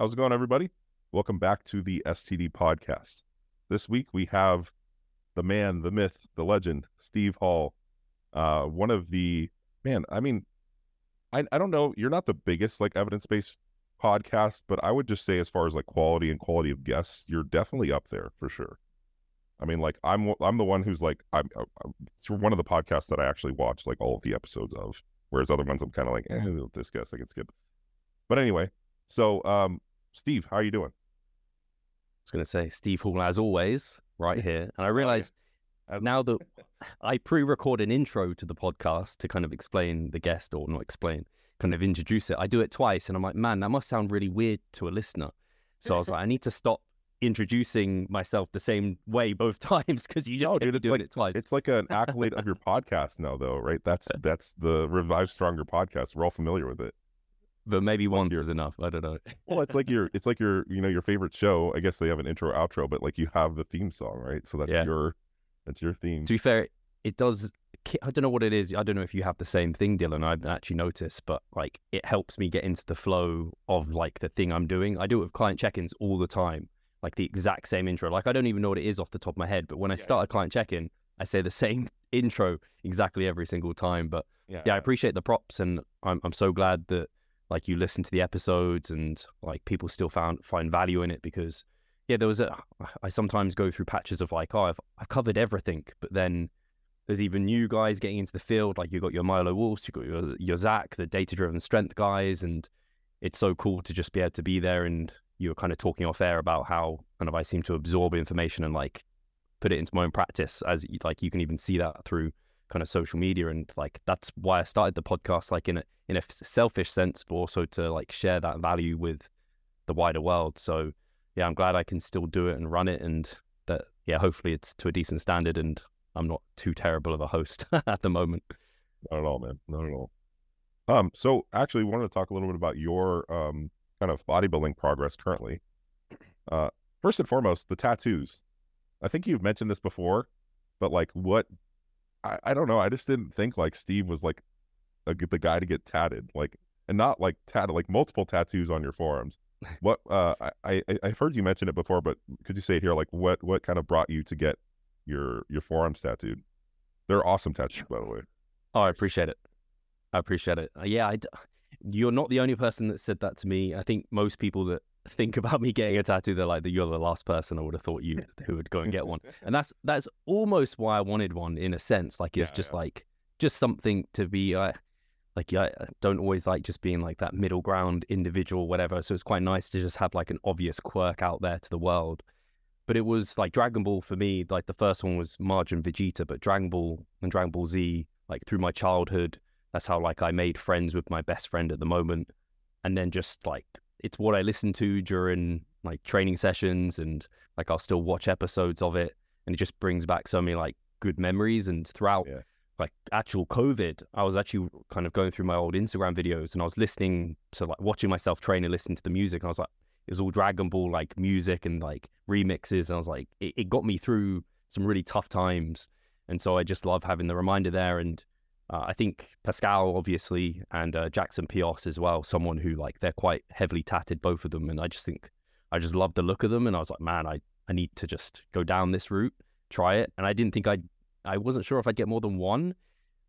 How's it going, everybody? Welcome back to the STD podcast. This week we have the man, the myth, the legend, Steve Hall. Uh, one of the man, I mean, I I don't know, you're not the biggest like evidence-based podcast, but I would just say as far as like quality and quality of guests, you're definitely up there for sure. I mean, like I'm I'm the one who's like I'm, I'm it's one of the podcasts that I actually watch like all of the episodes of, whereas other ones I'm kind of like, eh, this guest I can skip. But anyway, so um, Steve, how are you doing? I was going to say Steve Hall as always, right here, and I realized As- now that I pre-record an intro to the podcast to kind of explain the guest or not explain, kind of introduce it. I do it twice, and I'm like, man, that must sound really weird to a listener. So I was like, I need to stop introducing myself the same way both times because you just No, dude, it's doing like- it twice. It's like an accolade of your podcast now, though, right? That's that's the Revive Stronger podcast. We're all familiar with it. But maybe like once your- is enough. I don't know. Well, it's like your it's like your you know your favorite show. I guess they have an intro outro, but like you have the theme song, right? So that's Yeah. your that's your theme. To be fair, it does. I don't know what it is. I don't know if you have the same thing, Dylan. I haven't actually noticed, but like it helps me get into the flow of like the thing I'm doing. I do it with client check-ins all the time, like the exact same intro. Like I don't even know what it is off the top of my head, but when I Yeah. start a client check-in, I say the same intro exactly every single time. But yeah, yeah, I appreciate the props, and I'm I'm so glad that like you listen to the episodes and like people still found find value in it because yeah, there was a I sometimes go through patches of like oh I've I've covered everything, but then there's even new guys getting into the field like you got your Milo Wolves, you got your your Zach, the data driven strength guys, and it's so cool to just be able to be there and you were kind of talking off air about how kind of I seem to absorb information and like put it into my own practice as like you can even see that through kind of social media and like that's why I started the podcast like in a in a selfish sense but also to like share that value with the wider world so yeah I'm glad I can still do it and run it and that yeah hopefully it's to a decent standard and I'm not too terrible of a host at the moment not at all, man, not at all. Um, so actually, wanted to talk a little bit about your um kind of bodybuilding progress currently. Uh, first and foremost, the tattoos. I think you've mentioned this before, but like, what? I, I don't know. I just didn't think like Steve was like a, the guy to get tatted, like, and not like tatted, like multiple tattoos on your forearms. What? Uh, I, I I've heard you mention it before, but could you say it here? Like, what what kind of brought you to get your your forearms tattooed? They're awesome tattoos, by the way. Oh, I appreciate it. I appreciate it. Uh, Yeah, I d- you're not the only person that said that to me. I think most people that think about me getting a tattoo, they're like, "You're the last person I would have thought you who would go and get one." And that's that's almost why I wanted one in a sense. Like it's Yeah, just yeah. like just something to be. Uh, like yeah, I don't always like just being like that middle ground individual, whatever. So it's quite nice to just have like an obvious quirk out there to the world. But it was like Dragon Ball for me. Like the first one was Majin Vegeta, but Dragon Ball and Dragon Ball Z, like through my childhood, that's how like I made friends with my best friend at the moment. And then just like it's what I listen to during like training sessions and like I'll still watch episodes of it and it just brings back so many like good memories and throughout Yeah. like actual COVID, I was actually kind of going through my old Instagram videos and I was listening to like watching myself train and listening to the music. And I was like, it was all Dragon Ball like music and like remixes. And I was like, it, it got me through some really tough times. And so I just love having the reminder there. And uh, I think Pascal, obviously, and uh, Jackson Peos as well, someone who like they're quite heavily tatted, both of them. And I just think I just love the look of them. And I was like, man, I, I need to just go down this route, try it. And I didn't think I'd, I wasn't sure if I'd get more than one,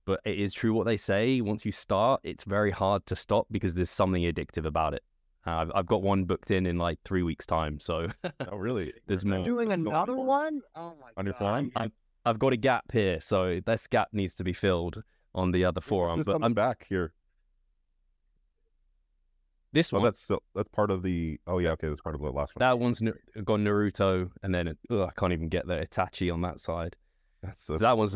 but it is true what they say. Once you start, it's very hard to stop because there's something addictive about it. Uh, I've, I've got one booked in in like three weeks' time. So Oh, really? There's Very more. Doing What's another one? Oh my On your God. forearm? I, I've got a gap here. So this gap needs to be filled on the other forearm. But I'm, back here. this Oh, one, that's still, that's part of the. Oh yeah, okay, that's part of the last one. that one's got Naruto, and then it, ugh, I can't even get the Itachi on that side. That's So a, that was,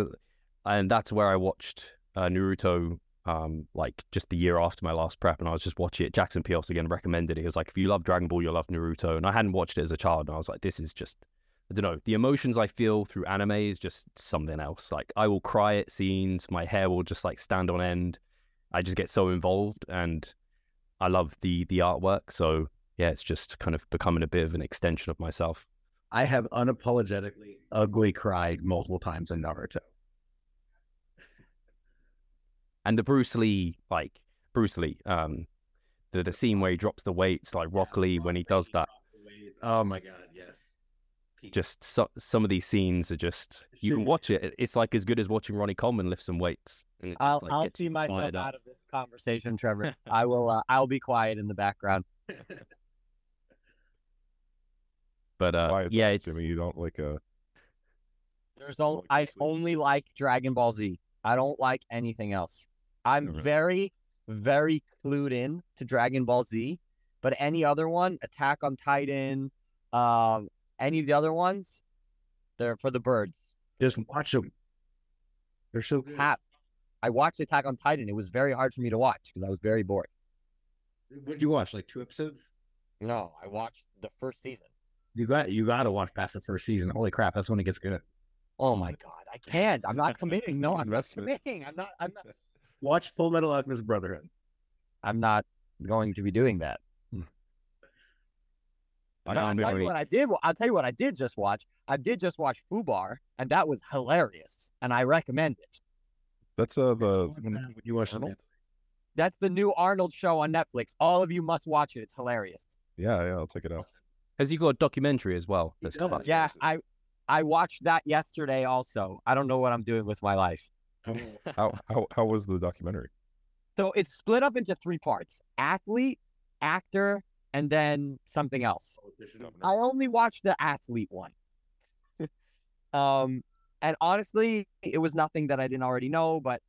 and that's where I watched uh, Naruto, um, like just the year after my last prep, and I was just watching it. Jackson Peos again recommended it. He was like, "If you love Dragon Ball, you'll love Naruto." And I hadn't watched it as a child, and I was like, "This is just, I don't know, the emotions I feel through anime is just something else. Like I will cry at scenes, my hair will just like stand on end. I just get so involved, and I love the the artwork. So yeah, it's just kind of becoming a bit of an extension of myself. I have unapologetically ugly cried multiple times in Naruto. and the Bruce Lee, like Bruce Lee, um, the the scene where he drops the weights, like Rock Lee when he does that. Oh my god, yes. Just so, some of these scenes are just you can watch it. it- It's like as good as watching Ronnie Coleman lift some weights. and it just, I'll like, I'll gets see myself out of this conversation, Trevor. I will. Uh, I'll be quiet in the background. But uh, Why yeah, it's Shimmy, you don't like uh There's only Like I only like Dragon Ball Z. I don't like anything else. I'm Okay. very, very clued in to Dragon Ball Z, but any other one, Attack on Titan, um, any of the other ones, they're for the birds. Just watch them. They're so good. Hap. I watched Attack on Titan. It was very hard for me to watch because I was very bored. What did you watch? Like two episodes? No, I watched the first season. You got you got to watch past the first season. Holy crap, that's when it gets good. Oh my god, I can't. I'm not committing. No, I'm not Investment. committing. I'm not. I'm not. Watch Full Metal Alchemist Brotherhood. I'm not going to be doing that. I No, don't I'll tell you what I did. I'll tell you what I did just watch. I did just watch Fubar, and that was hilarious, and I recommend it. that's uh the When you watch Arnold? That's the new Arnold show on Netflix. All of you must watch it. It's hilarious. yeah, yeah, I'll check it out. Has he got a documentary as well? He That's does. class. Yeah, I I watched that yesterday. Also, I don't know what I'm doing with my life. How how how was the documentary? So it's split up into three parts: athlete, actor, and then something else. I only watched the athlete one. um, and honestly, it was nothing that I didn't already know. But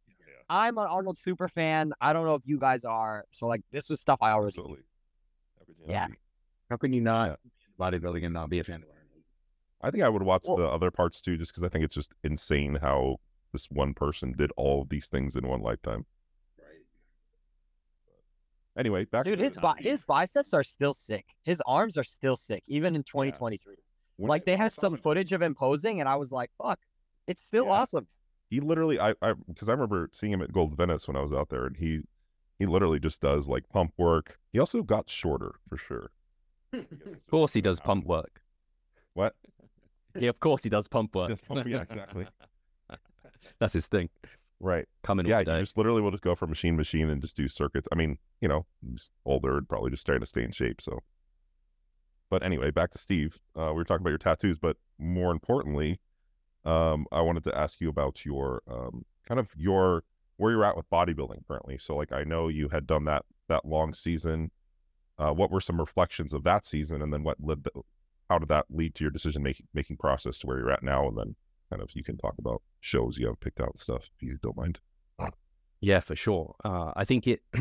I'm an Arnold super fan. I don't know if you guys are. So like, this was stuff I already. Absolutely. Yeah. How can you not bodybuilding and not be a fan of Arnold? I think I would watch Well- the other parts too, just because I think it's just insane how this one person did all of these things in one lifetime. Right. Anyway, back Dude, to his bi- his biceps are still sick. His arms are still sick, even in 2023. when Like they when had some footage of him posing, and I was like, "Fuck, it's still Yeah. awesome." He literally, I, I, because I remember seeing him at Gold's Venice when I was out there, and he, he literally just does like pump work. He also got shorter for sure. Of course he does pump work. What? Yeah, of course he does pump work. Does pump- yeah, exactly. That's his thing. Right. Coming Yeah, you just literally will just go from machine machine and just do circuits. I mean, you know, he's older and probably just trying to stay in shape. So, but anyway, back to Steve. Uh, we were talking about your tattoos, but more importantly, um, I wanted to ask you about your um, kind of your where you're at with bodybuilding currently. So, like, I know you had done that that long season. Uh, what were some reflections of that season, and then what led the, how did that lead to your decision making making process to where you're at now, and then kind of you can talk about shows you have picked out stuff if you don't mind. Yeah, for sure. Uh, I think it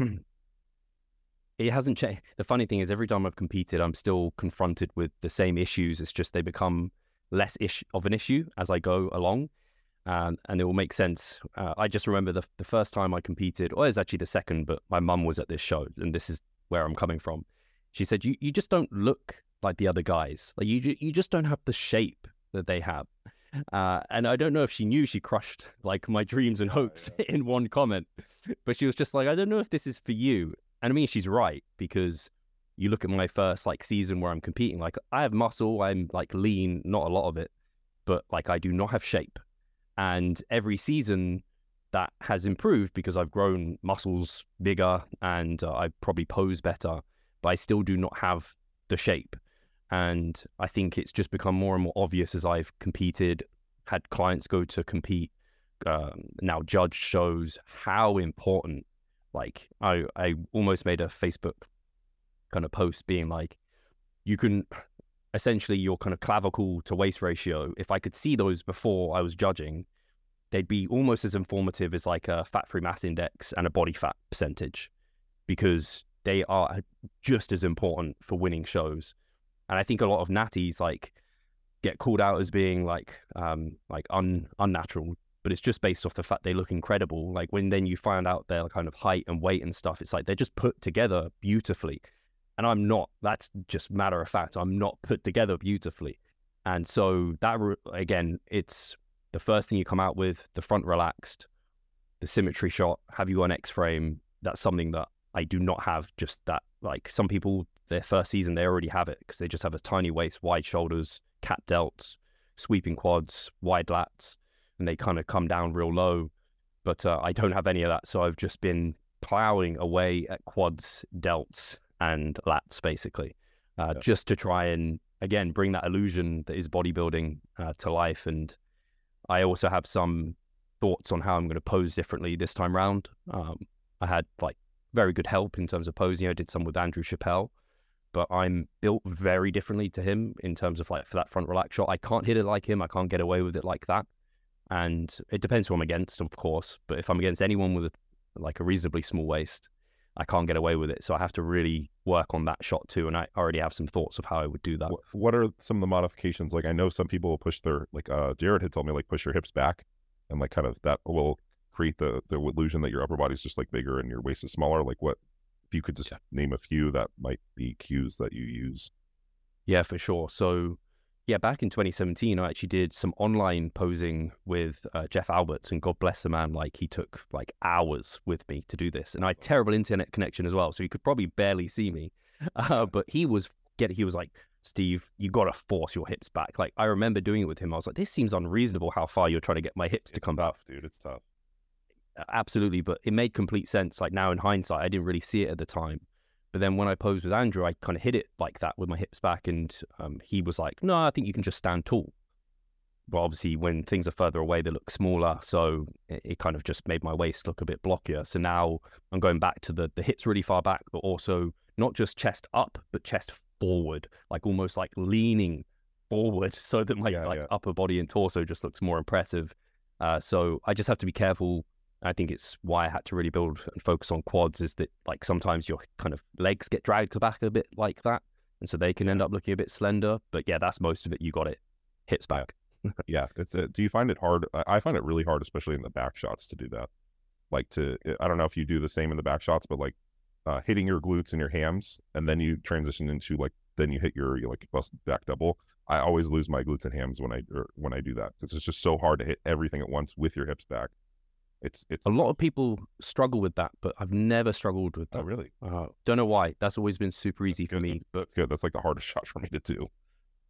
it hasn't changed. The funny thing is, every time I've competed, I'm still confronted with the same issues. It's just they become less ish of an issue as I go along, um, and it will make sense. Uh, I just remember the the first time I competed, or was actually the second, but my mum was at this show, and this is where I'm coming from. She said, "You you just don't look like the other guys. Like you you just don't have the shape that they have." Uh, and I don't know if she knew she crushed like my dreams and hopes in one comment, but she was just like, I don't know if this is for you. And I mean, she's right because you look at my first like season where I'm competing, like I have muscle, I'm like lean, not a lot of it, but like I do not have shape. And every season that has improved because I've grown muscles bigger and uh, I probably pose better, but I still do not have the shape. And I think it's just become more and more obvious as I've competed, had clients go to compete, um, now judge shows how important. Like I, I almost made a Facebook kind of post being like, you can essentially your kind of clavicle to waist ratio. If I could see those before I was judging, they'd be almost as informative as like a fat free mass index and a body fat percentage, because they are just as important for winning shows. And I think a lot of natties like get called out as being like um like un unnatural, but it's just based off the fact they look incredible. Like when then you find out their kind of height and weight and stuff, it's like they're just put together beautifully. And I'm not. That's just matter of fact. I'm not put together beautifully. And so that again, it's the first thing you come out with, the front relaxed, the symmetry shot, have you on X frame. That's something that I do not have. Just that, like some people, their first season, they already have it because they just have a tiny waist, wide shoulders, cap delts, sweeping quads, wide lats, and they kind of come down real low. But uh, I don't have any of that. So I've just been plowing away at quads, delts, and lats basically, uh, Yeah. just to try and again bring that illusion that is bodybuilding uh, to life. And I also have some thoughts on how I'm going to pose differently this time round. Um, I had like very good help in terms of posing. I did some with Andrew Chappelle, but I'm built very differently to him in terms of like for that front relax shot. I can't hit it like him. I can't get away with it like that. And it depends who I'm against, of course. But if I'm against anyone with like a reasonably small waist, I can't get away with it. So I have to really work on that shot too. And I already have some thoughts of how I would do that. What, are some of the modifications? Like I know some people will push their like uh Jared had told me like push your hips back and like kind of that will create the the illusion that your upper body's just like bigger and your waist is smaller. Like what you could just Yeah. name a few that might be cues that you use? Yeah, for sure. So, yeah, back in 2017, I actually did some online posing with uh, Jeff Alberts, and God bless the man. Like he took like hours with me to do this, and I had terrible internet connection as well, so he could probably barely see me. Uh, but he was get he was like, Steve, you got to force your hips back. Like I remember doing it with him. I was like, this seems unreasonable. How far you're trying to get my hips to It's come back? dude. It's tough. Absolutely but it made complete sense like now in hindsight i didn't really see it at the time. But then when i posed with andrew i kind of hit it like that with my hips back and um, he was like no i think you can just stand tall. But obviously when things are further away they look smaller so it, it kind of just made my waist look a bit blockier. So now i'm going back to the the hips really far back but also not just chest up but chest forward like almost like leaning forward so that my Yeah, like yeah. upper body and torso just looks more impressive. Uh, so i just have to be careful I think it's why I had to really build and focus on quads is that like sometimes your kind of legs get dragged back a bit like that. And so they can end up looking a bit slender. But yeah, that's most of it. You got it. Hips back. Yeah. It's uh do you find it hard? I, find it really hard, especially in the back shots to do that. Like to I don't know if you do the same in the back shots, but like uh hitting your glutes and your hams and then you transition into like then you hit your, your like bust back double. I always lose my glutes and hams when I or when I do that because it's just so hard to hit everything at once with your hips back. It's it's A lot of people struggle with that, but I've never struggled with oh that. really Uh, don't know why. That's always been super easy for me. But that's good. That's like the hardest shot for me to do.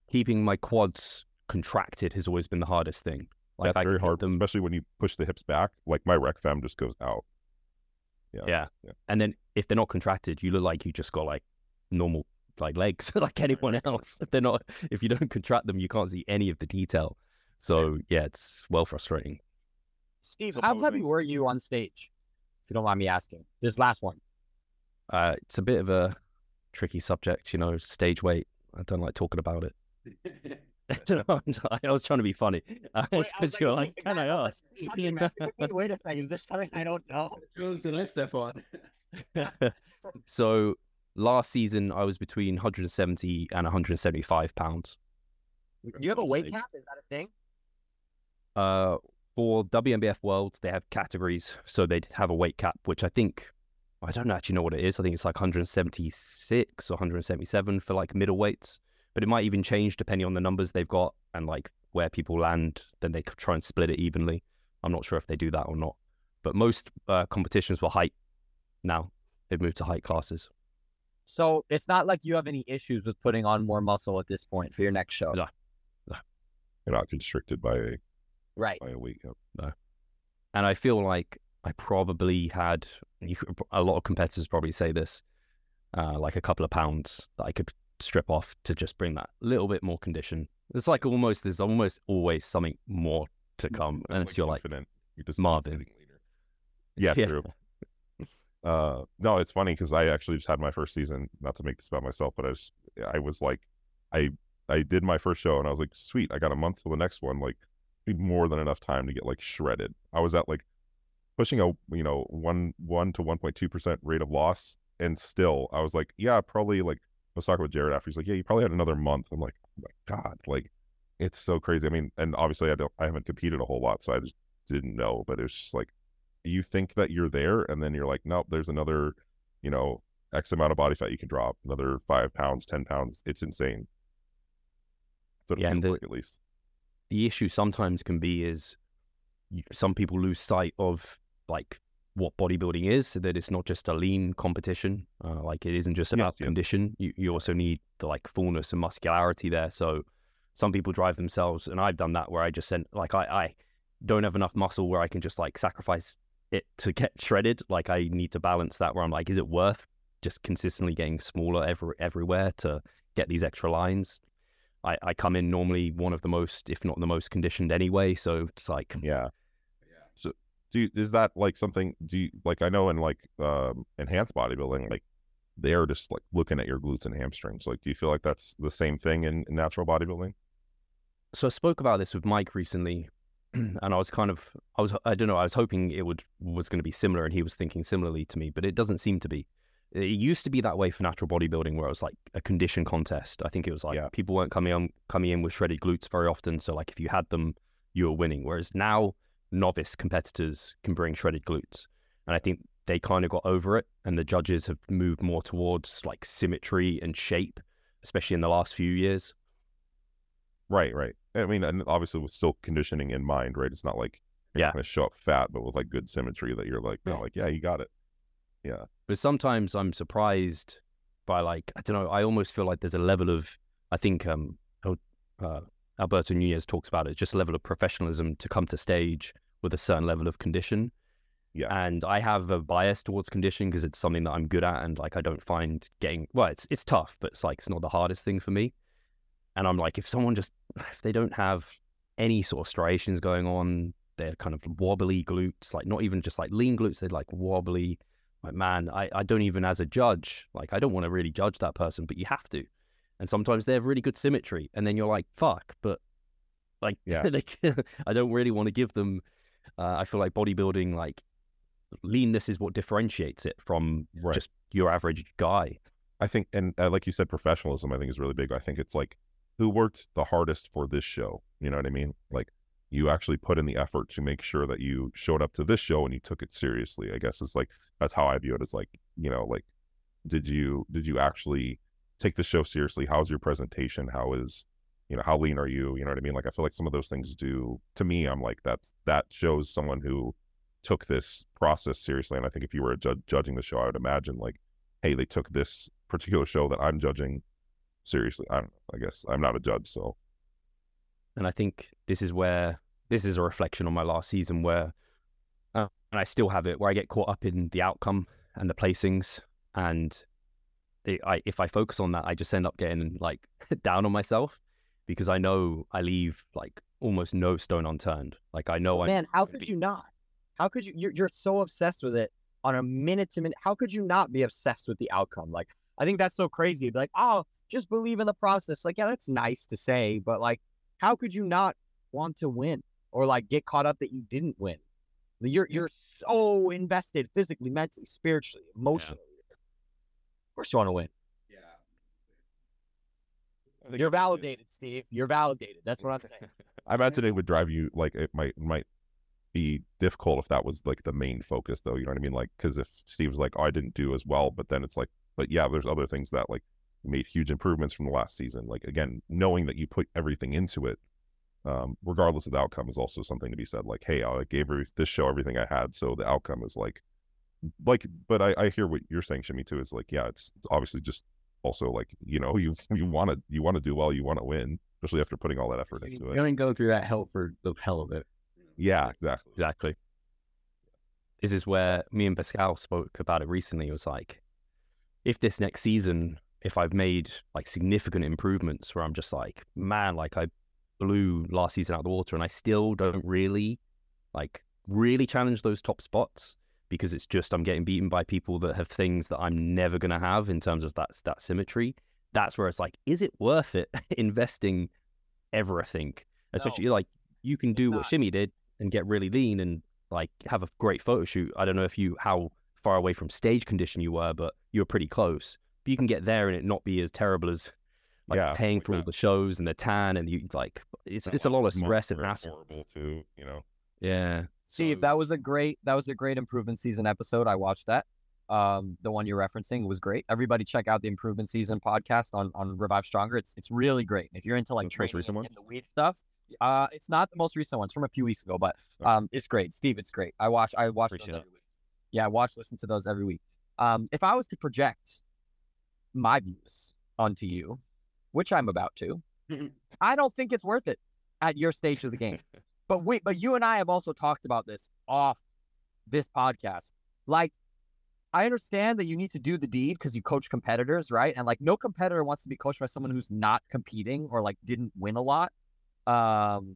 keeping my quads contracted has always been the hardest thing. Like that's I very hard, them especially when you push the hips back. Like my rec fem just goes out. Yeah. Yeah. Yeah. And then if they're not contracted, you look like you just got like normal like legs like anyone else. If they're not if you don't contract them, you can't see any of the detail. So yeah, it's well frustrating. Steve, So how heavy were you on stage? If you don't mind me asking. This last one. Uh it's a bit of a tricky subject, you know, stage weight. I don't like talking about it. I was trying to be funny. Uh, Wait, it's I was 'cause you're like, like, can I ask? Wait, wait a second. Is there something I don't know? Who's did I step on? so last season I was between 170 and 175 pounds. Do you have a weight cap? Is that a thing? Uh, for WNBF Worlds, they have categories, so they'd have a weight cap, which I think I don't actually know what it is. I think it's like 176 or 177 for like middleweights, but it might even change depending on the numbers they've got and like where people land. Then they could try and split it evenly. I'm not sure if they do that or not, but most uh, competitions were height. Now they've moved to height classes. So it's not like you have any issues with putting on more muscle at this point for your next show. No. You're not constricted by a Right. by a weight cap. And I feel like I probably had you could, a lot of competitors probably say this, uh, like a couple of pounds that I could strip off to just bring that little bit more condition. It's like almost there's almost always something more to come, That's unless you're like you just keep Marvin. Yeah, Yeah. true. Uh, no, it's funny because I actually just had my first season. Not to make this about myself, but I was, I was like, I, I did my first show, and I was like, sweet, I got a month till the next one. Like, more than enough time to get like shredded. I was at like pushing a you know one one to one point two percent rate of loss, and still I was like, yeah, probably like I was talking with Jared after. He's like, yeah, you probably had another month. I'm like, oh my god, like it's so crazy. I mean, and obviously I don't, I haven't competed a whole lot, so I just didn't know. But it's just like you think that you're there, and then you're like, nope, there's another, you know, X amount of body fat you can drop, another five pounds, ten pounds. It's insane. So Yeah, and the- like at least. The issue sometimes can be is some people lose sight of like what bodybuilding is so that it's not just a lean competition uh, like it isn't just about yes. condition you, you also need the like fullness and muscularity there so some people drive themselves and i've done that where i just sent like i i don't have enough muscle where i can just like sacrifice it to get shredded. Like I need to balance that where I'm like, is it worth just consistently getting smaller every, everywhere to get these extra lines? I, I come in normally one of the most, if not the most conditioned anyway. So it's like, Yeah. Yeah. So do you, is that like something do you like I know in like um enhanced bodybuilding, like they're just like looking at your glutes and hamstrings. Like do you feel like that's the same thing in, in natural bodybuilding? so I spoke about this with Mike recently, and I was kind of, I was, I don't know, I was hoping it would was going to be similar, and he was thinking similarly to me, but it doesn't seem to be. Uh, it used to be that way for natural bodybuilding, where it was like a condition contest. I think it was like Yeah. people weren't coming on coming in with shredded glutes very often, so like if you had them, you were winning. Whereas now, novice competitors can bring shredded glutes, and I think they kind of got over it, and the judges have moved more towards like symmetry and shape, especially in the last few years. Right, right. I mean, and obviously with still conditioning in mind, right? It's not like you're Yeah. gonna show up fat, but with like good symmetry that you're like, no, like, yeah, you got it. But sometimes I'm surprised by like I don't know. I almost feel like there's a level of I think um uh, Alberto Nunez talks about it, just a level of professionalism to come to stage with a certain level of condition. Yeah. And I have a bias towards condition because it's something that I'm good at, and like I don't find getting well. It's it's tough, but it's like it's not the hardest thing for me. And I'm like, if someone just if they don't have any sort of striations going on, they're kind of wobbly glutes, like not even just like lean glutes, they're like wobbly like man I, I don't even as a judge like i don't want to really judge that person but you have to and sometimes they have really good symmetry and then you're like fuck but like Yeah. like, i don't really want to give them uh, i feel like bodybuilding like leanness is what differentiates it from Right. just your average guy I think, and uh, like you said, professionalism, I think is really big. I think it's like who worked the hardest for this show. You know what I mean? Like you actually put in the effort to make sure that you showed up to this show and you took it seriously. I guess it's like that's how I view it. As like you know, like did you did you actually take the show seriously? How's your presentation? How is you know how lean are you? You know what I mean? Like I feel like some of those things do to me. I'm like that's that shows someone who took this process seriously. And I think if you were ju- judging the show, I would imagine like, hey, they took this particular show that I'm judging seriously. I don't. I guess I'm not a judge, so and i think this is where this is a reflection on my last season where uh, and i still have it where i get caught up in the outcome and the placings and it, I, if i focus on that i just end up getting like down on myself because i know i leave like almost no stone unturned like i know i Man, how could you not? How could you? You're, you're so obsessed with it on a minute to minute. How could you not be obsessed with the outcome? Like, I think that's so crazy. Be like, oh, just believe in the process. Like, yeah, that's nice to say, but like, how could you not want to win or like get caught up that you didn't win? You're you're so invested physically, mentally, spiritually, emotionally. Of course, you want to win. Yeah. You're validated, Steve. You're validated. That's what I'm saying. I imagine it would drive you like it might might be difficult if that was like the main focus, though. You know what I mean? Like because if Steve's like, oh, I didn't do as well, but then it's like, but yeah, there's other things that like made huge improvements from the last season. Like again, knowing that you put everything into it, um, regardless of the outcome, is also something to be said. Like, hey, I gave every- this show everything I had, so the outcome is like, like. But I, I hear what you're saying, Shimmy, too. Is like, yeah, it's, it's obviously just also like you know you you want to you want to do well, you want to win, especially after putting all that effort into it You're into it. going to go through that hell for the hell of it. Yeah, exactly. Exactly. This is where me and Pascal spoke about it recently. It was like, if this next season, if I've made like significant improvements where I'm just like, man, like I blew last season out of the water and I still don't really like really challenge those top spots because it's just I'm getting beaten by people that have things that I'm never gonna have in terms of that that symmetry. That's where it's like, is it worth it investing everything? Especially like you can do what not. Shimmy did and get really lean and like have a great photo shoot. I don't know if you how far away from stage condition you were, but you were pretty close. But you can get there and it not be as terrible as like Yeah, paying like for all the shows and the tan and you like it's That it's a lot of last month stress and were hassle. horrible too. You know, Yeah. Steve, So- that was a great that was a great improvement season episode. I watched that. Um, the one you're referencing was great. Everybody check out the improvement season podcast on on Revive Stronger. It's it's really great. If you're into like That's the most training recent one? and the weed stuff, uh, it's not the most recent one. It's from a few weeks ago, but um, it's great. Steve, it's great. I watch I watch those Appreciate every week. Yeah, I watch listen to those every week. Um, if I was to project my views onto you, which I'm about to, I don't think it's worth it at your stage of the game. But we, but you and I have also talked about this off this podcast. Like, I understand that you need to do the deed because you coach competitors, right? And like, no competitor wants to be coached by someone who's not competing or like didn't win a lot. Um,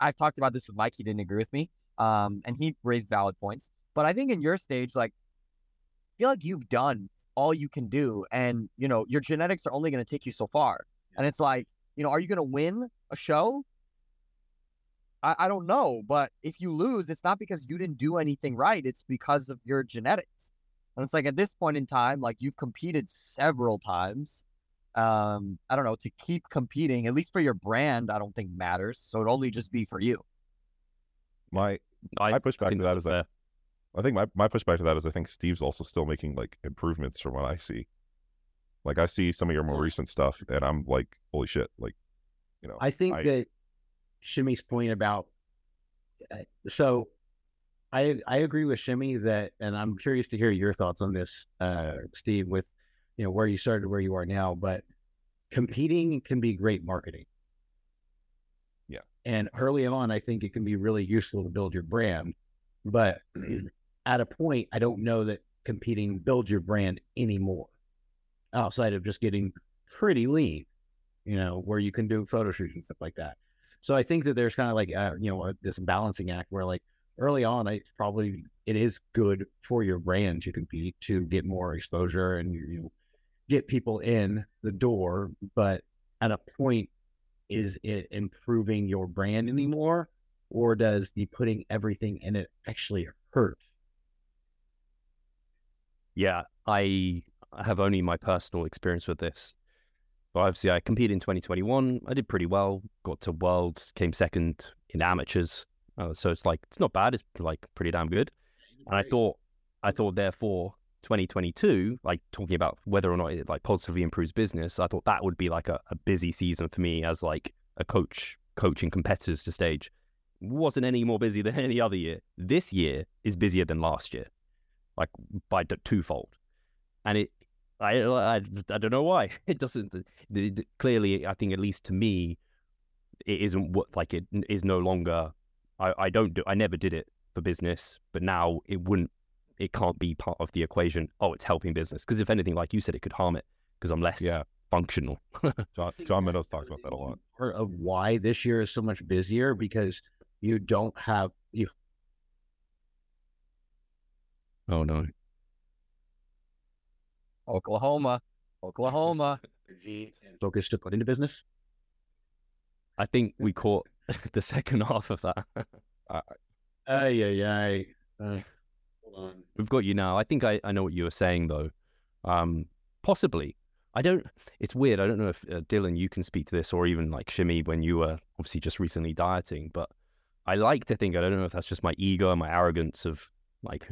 I've talked about this with Mike. He didn't agree with me. Um, and he raised valid points. But I think in your stage, like, I feel like you've done all you can do, and you know your genetics are only going to take you so far. And it's like, you know, are you going to win a show? I, I don't know, but if you lose, it's not because you didn't do anything right. It's because of your genetics. And it's like at this point in time, like you've competed several times. Um, I don't know, to keep competing, at least for your brand, I don't think matters. So it'd only just be for you. My I, my pushback think to that that's is that I think my, my pushback to that is I think Steve's also still making like improvements from what I see. Like I see some of your more recent stuff and I'm like, holy shit, like, you know, I think I- that Shimmy's point about uh, so I I agree with Shimmy that, and I'm curious to hear your thoughts on this, uh, Steve, with you know where you started, where you are now, but competing can be great marketing. Yeah. And early on, I think it can be really useful to build your brand, but at a point, I don't know that competing builds your brand anymore, outside of just getting pretty lean, you know, where you can do photo shoots and stuff like that. So I think that there's kind of like uh, you know this balancing act where like early on, I probably it is good for your brand to compete to get more exposure and you know get people in the door. But at a point, is it improving your brand anymore, or does the putting everything in it actually hurt? Yeah, I have only my personal experience with this. But obviously, I competed in 2021. I did pretty well. Got to worlds, came second in amateurs. Uh, so it's like it's not bad. It's like pretty damn good. And I thought, I thought therefore, 2022, like talking about whether or not it like positively improves business, I thought that would be like a, a busy season for me as like a coach coaching competitors to stage. Wasn't any more busy than any other year. This year is busier than last year, like by d- twofold. And it, I, I, I don't know why it doesn't. the- the- clearly, I think at least to me, it isn't what like it is no longer. I, I don't do. I never did it for business, but now it wouldn't. It can't be part of the equation. Oh, it's helping business because if anything, like you said, it could harm it because I'm less yeah, functional. John, John Meadows talks about that a lot. Part of why this year is so much busier because you don't have you Oh no. Oklahoma, Oklahoma. focus to put into business. I think we caught the second half of that. Ay, ay, ay. Uh, hold on. We've got you now. I think I, I know what you were saying though. Um, possibly. I don't. It's weird. I don't know if uh, Dylan, you can speak to this, or even like Shimmy when you were obviously just recently dieting. But I like to think I don't know if that's just my ego and my arrogance of like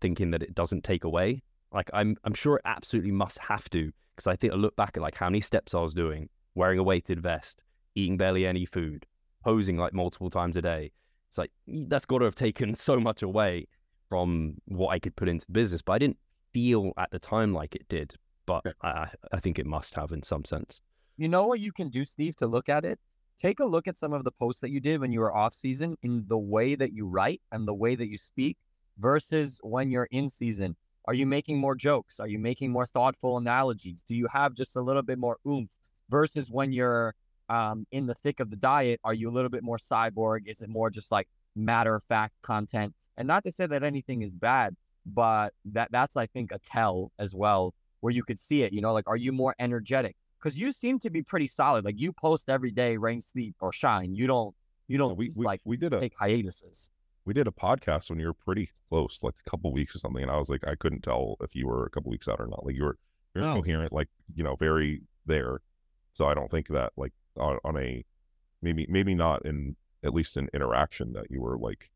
thinking that it doesn't take away. Like I'm I'm sure it absolutely must have to because I think I look back at like how many steps I was doing, wearing a weighted vest, eating barely any food, posing like multiple times a day. It's like that's got to have taken so much away from what I could put into the business, but I didn't feel at the time like it did. But Yeah. I, I think it must have in some sense. You know what you can do, Steve, to look at it? Take a look at some of the posts that you did when you were off season in the way that you write and the way that you speak versus when you're in season. Are you making more jokes? Are you making more thoughtful analogies? Do you have just a little bit more oomph versus when you're um, in the thick of the diet? Are you a little bit more cyborg? Is it more just like matter of fact content? And not to say that anything is bad, but that that's I think a tell as well where you could see it. You know, like are you more energetic? Because you seem to be pretty solid. Like you post every day, rain, sleep, or shine. You don't you don't we, we like we did a take hiatuses. We did a podcast when you were pretty close, like a couple weeks or something, and I was like, I couldn't tell if you were a couple weeks out or not. Like you were, you're Oh. coherent, like you know, very there. So I don't think that like on, on a maybe maybe not in at least in interaction that you were like,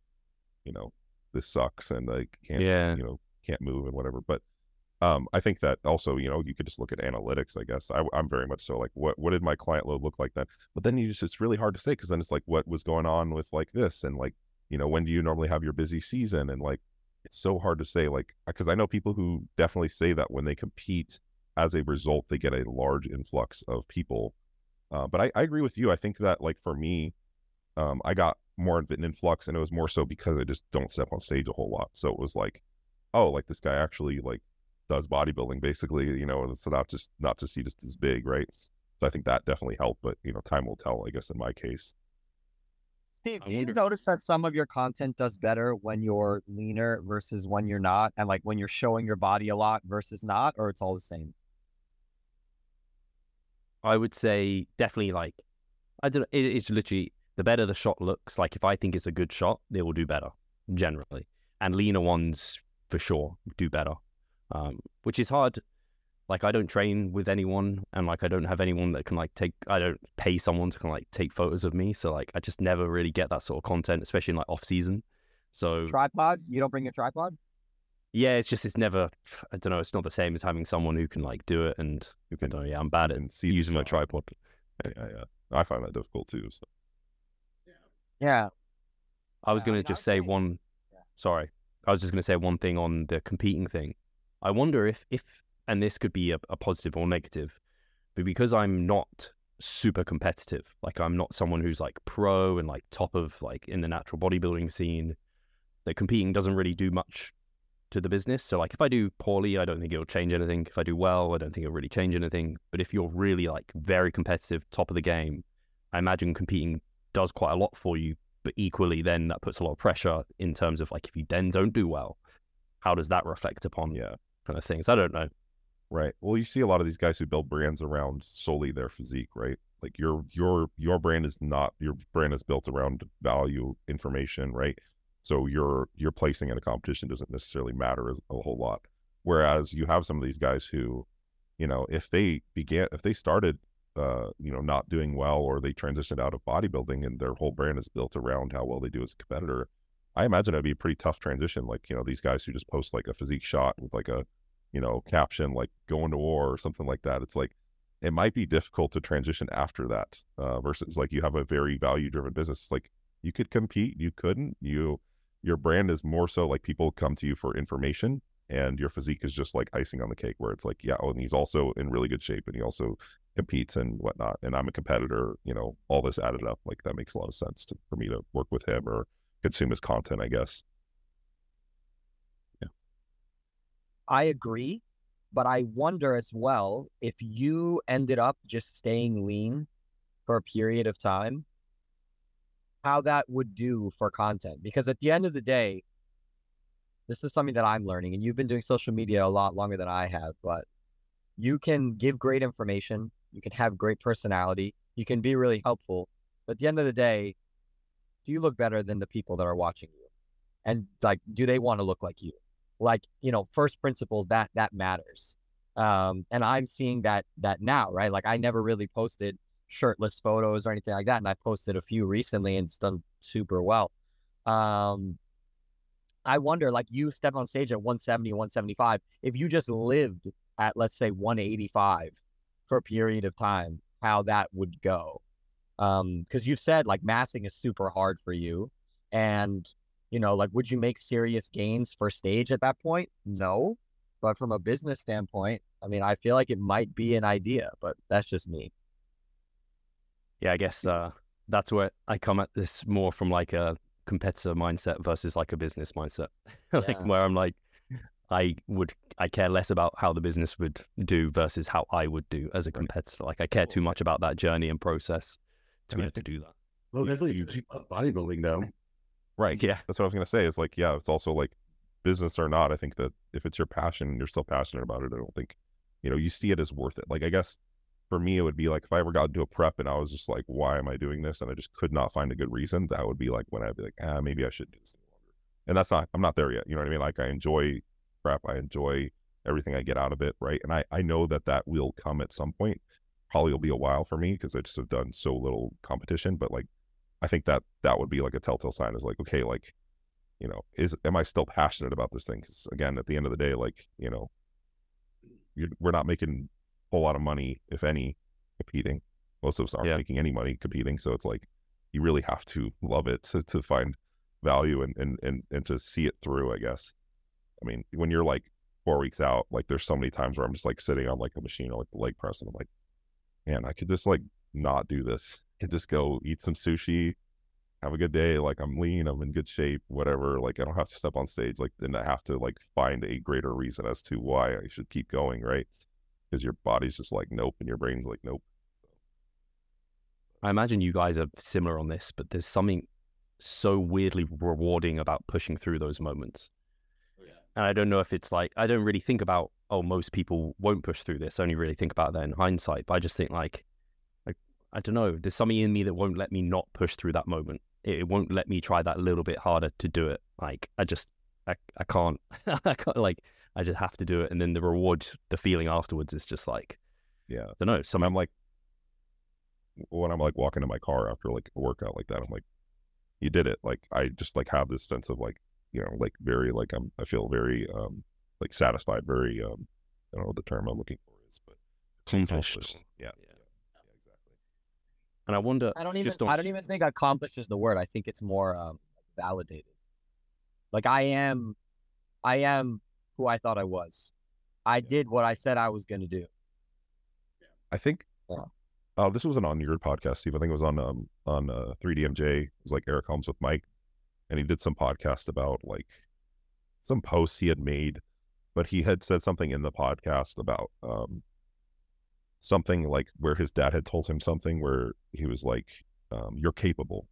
you know, this sucks and like can't Yeah. you know can't move and whatever. But um, I think that also you know you could just look at analytics. I guess I, I'm very much so like what what did my client load look like then? But then you just it's really hard to say because then it's like what was going on with like this and like you know when do you normally have your busy season and like it's so hard to say like because i know people who definitely say that when they compete as a result they get a large influx of people uh, but I, I agree with you i think that like for me um, i got more of an influx, and it was more so because I just don't step on stage a whole lot. So it was like, oh, like this guy actually like does bodybuilding, basically, you know, and so not just not just he just is big, right? So I think that definitely helped, but you know, time will tell. I guess in my case, Steve, do you notice that some of your content does better when you're leaner versus when you're not, and like when you're showing your body a lot versus not, or it's all the same? I would say definitely like I don't know. It, it's literally the better the shot looks. Like if I think it's a good shot, they will do better generally, and leaner ones for sure do better. Um, which is hard. Like I don't train with anyone, and like I don't have anyone that can like take. I don't pay someone to kind of like take photos of me, so like I just never really get that sort of content, especially in like off season. So Tripod? You don't bring a tripod? yeah, it's just it's never. I don't know. It's not the same as having someone who can like do it, and you I can don't know. Yeah, I'm bad at see using my tripod. Yeah, yeah. I find that difficult too. So Yeah. I was Yeah, gonna I just say one. yeah. Sorry, I was just going to say one thing on the competing thing. I wonder if, if, and this could be a, a positive or negative, but because I'm not super competitive, like I'm not someone who's like pro and like top of like in the natural bodybuilding scene, that competing doesn't really do much to the business. So like if I do poorly, I don't think it'll change anything. If I do well, I don't think it'll really change anything. But if you're really like very competitive, top of the game, I imagine competing does quite a lot for you but equally then that puts a lot of pressure in terms of like if you then don't do well how does that reflect upon yeah, kind of things i don't know right. Well, you see a lot of these guys who build brands around solely their physique, right? Like your your your brand is not your brand is built around value information, right? So your your placing in a competition doesn't necessarily matter a whole lot. Whereas you have some of these guys who, you know, if they began if they started uh, you know, not doing well or they transitioned out of bodybuilding and their whole brand is built around how well they do as a competitor, I imagine it'd be a pretty tough transition. Like, you know, these guys who just post like a physique shot with like a, you know, caption like going to war or something like that. It's like it might be difficult to transition after that uh, versus like you have a very value driven business. Like you could compete, you couldn't. You your brand is more so like people come to you for information and your physique is just like icing on the cake where it's like, yeah, oh, and he's also in really good shape and he also competes and whatnot. And I'm a competitor, you know, all this added up, like that makes a lot of sense to, for me to work with him or consume his content, I guess. I agree, but I wonder as well if you ended up just staying lean for a period of time, how that would do for content. Because at the end of the day, this is something that I'm learning, and you've been doing social media a lot longer than I have, but you can give great information, you can have great personality, you can be really helpful. But at the end of the day, do you look better than the people that are watching you? And like, do they want to look like you? Like you know first principles that that matters. Um and i'm seeing that that now right? Like i never really posted shirtless photos or anything like that and i posted a few recently and it's done super well. Um i wonder like you step on stage at 170 175 if you just lived at let's say 185 for a period of time how that would go? Um because you've said like massing is super hard for you and you know, like, would you make serious gains for stage at that point? No. But from a business standpoint, I mean, I feel like it might be an idea, but that's just me. yeah i guess uh that's where i come at this more from like a competitor mindset versus like a business mindset like Yeah. where i'm like i would i care less about how the business would do versus how i would do as a competitor like i care too much about that journey and process to be able to do that Well, You- definitely you- if you love bodybuilding though. Right. yeah That's what I was gonna say. It's like, yeah, it's also like business or not. I think that if it's your passion and you're still passionate about it, I don't think, you know, you see it as worth it. Like I guess for me, it would be like if I ever got into a prep and I was just like, why am I doing this? And I just could not find a good reason. That would be like when I'd be like, ah, maybe I should do this longer. And that's not. I'm not there yet. You know what I mean? Like I enjoy prep. I enjoy everything I get out of it. Right. And I I know that that will come at some point. Probably will be a while for me because I just have done so little competition. But like I think that that would be like a telltale sign is like, okay, like, you know, is am I still passionate about this thing? Because again, at the end of the day, like, you know, you're, we're not making a whole lot of money, if any, competing. Most of us aren't Yeah. making any money competing, so it's like you really have to love it to, to find value and, and and and to see it through. I guess. I mean, when you're like four weeks out, like there's so many times where I'm just like sitting on like a machine or like the leg press, and I'm like, man, I could just like not do this. I could just go eat some sushi, have a good day. Like I'm lean, I'm in good shape, whatever. Like I don't have to step on stage. Like then I have to like find a greater reason as to why I should keep going, right? Because your body's just like nope, and your brain's like nope. I imagine you guys are similar on this, but there's something so weirdly rewarding about pushing through those moments. Oh, and I don't know if it's like I don't really think about oh most people won't push through this. I only really think about that in hindsight. But I just think like like I don't know. There's something in me that won't let me not push through that moment. It, it won't let me try that little bit harder to do it. Like I just I I can't I can't like I just have to do it. And then the reward, the feeling afterwards is just like Yeah. I don't know. And Something I'm like, when I'm like walking in my car after like a workout like that, I'm like, you did it. Like I just like have this sense of like, you know, like very like I'm I feel very um like satisfied, very um I don't know what the term I'm looking for is, but accomplished. accomplished. Yeah. Yeah. Yeah, exactly. And I wonder. I don't even. just on- I don't even think accomplished is the word. I think it's more um, validated. Like I am, I am who I thought I was. I did what I said I was going to do. I think Yeah. oh this wasn't on your podcast, Steve. I think it was on um on uh 3DMJ. It was like Eric Helms with Mike. And he did some podcast about like some posts he had made, but he had said something in the podcast about um something like where his dad had told him something where he was like, um, you're capable.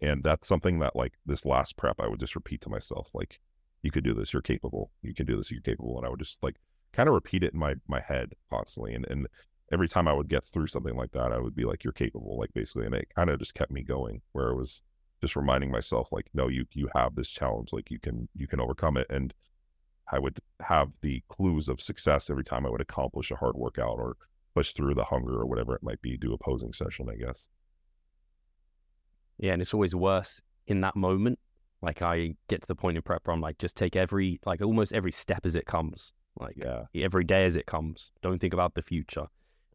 And that's something that like this last prep I would just repeat to myself, like, you could do this, you're capable, you can do this, you're capable. And I would just like kind of repeat it in my my head constantly. And and every time I would get through something like that, I would be like, You're capable, like basically. And it kind of just kept me going where it was just reminding myself, like, no, you you have this challenge, like you can you can overcome it. And I would have the clues of success every time I would accomplish a hard workout or push through the hunger or whatever it might be, do a posing session, I guess. Yeah, and it's always worse in that moment. Like I get to the point in prep where I'm like, just take every like almost every step as it comes. Like Yeah. every day as it comes. Don't think about the future.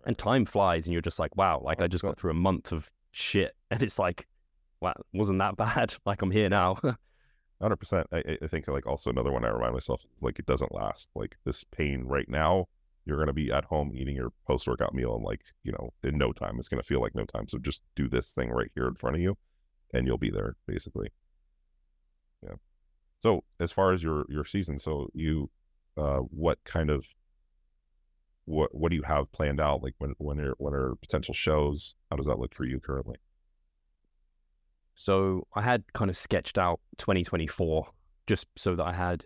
And time flies and you're just like, wow, like I just got through a month of shit. And it's like, wow, wasn't that bad? Like I'm here now. Hundred percent. I, I- I think like also another one I remind myself like it doesn't last. Like this pain right now, you're gonna be at home eating your post workout meal and like you know in no time it's gonna feel like no time. So just do this thing right here in front of you, and you'll be there basically. Yeah. So as far as your your season, so you, uh, what kind of what what do you have planned out? Like when when are when are potential shows? How does that look for you currently? So I had kind of sketched out 2024 just so that I had,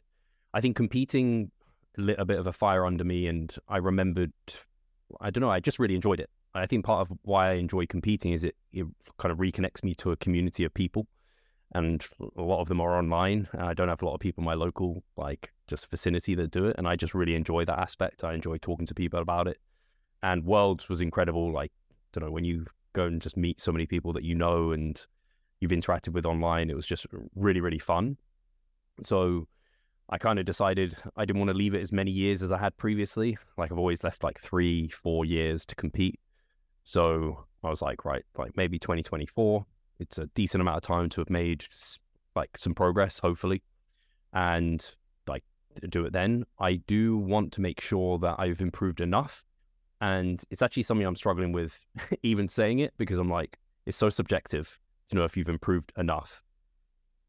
I think competing lit a bit of a fire under me and I remembered, I don't know, I just really enjoyed it. I think part of why I enjoy competing is it, it kind of reconnects me to a community of people and a lot of them are online. I don't have a lot of people in my local, like just vicinity that do it. And I just really enjoy that aspect. I enjoy talking to people about it. And Worlds was incredible. Like, I don't know, when you go and just meet so many people that you know and you've interacted with online. It was just really, really fun. So I kind of decided I didn't want to leave it as many years as I had previously. Like I've always left like three, four years to compete. So I was like, right, like maybe 2024. It's a decent amount of time to have made like some progress, hopefully, and like do it then. I do want to make sure that I've improved enough. And it's actually something I'm struggling with even saying it because I'm like, it's so subjective to know if you've improved enough.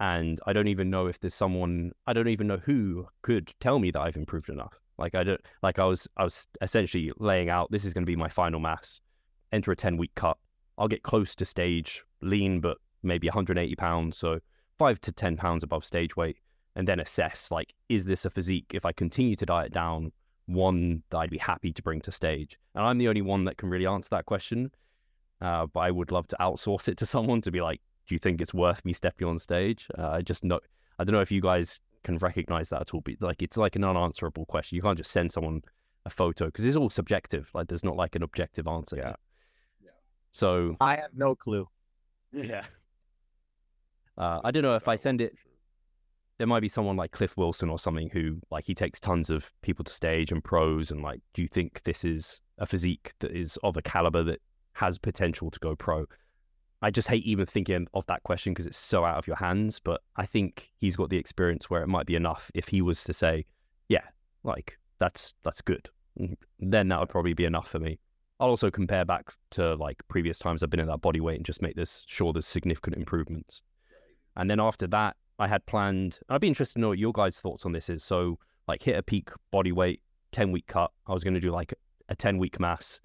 And I don't even know if there's someone I don't even know who could tell me that I've improved enough. Like I don't like I was I was essentially laying out this is going to be my final mass. Enter a 10 week cut. I'll get close to stage, lean but maybe 180 pounds, so 5 to 10 pounds above stage weight and then assess like is this a physique if I continue to diet down one that I'd be happy to bring to stage. And I'm the only one that can really answer that question. Uh, but I would love to outsource it to someone to be like, do you think it's worth me stepping on stage? Uh, I just know, I don't know if you guys can recognize that at all. But like, it's like an unanswerable question. You can't just send someone a photo because it's all subjective. Like, there's not like an objective answer. Yeah. Yeah. So I have no clue. yeah, uh, I don't know if I send it. There might be someone like Cliff Wilson or something who like he takes tons of people to stage and pros and like, do you think this is a physique that is of a caliber that has potential to go pro? I just hate even thinking of that question because it's so out of your hands. But I think he's got the experience where it might be enough if he was to say, "Yeah, like that's that's good," Mm, then that would probably be enough for me. I'll also compare back to like previous times I've been in that body weight and just make this sure there's significant improvements. And then after that, I had planned. I'd be interested to know what your guys' thoughts on this is. So, like, hit a peak body weight, ten week cut. I was going to do like a ten week mass,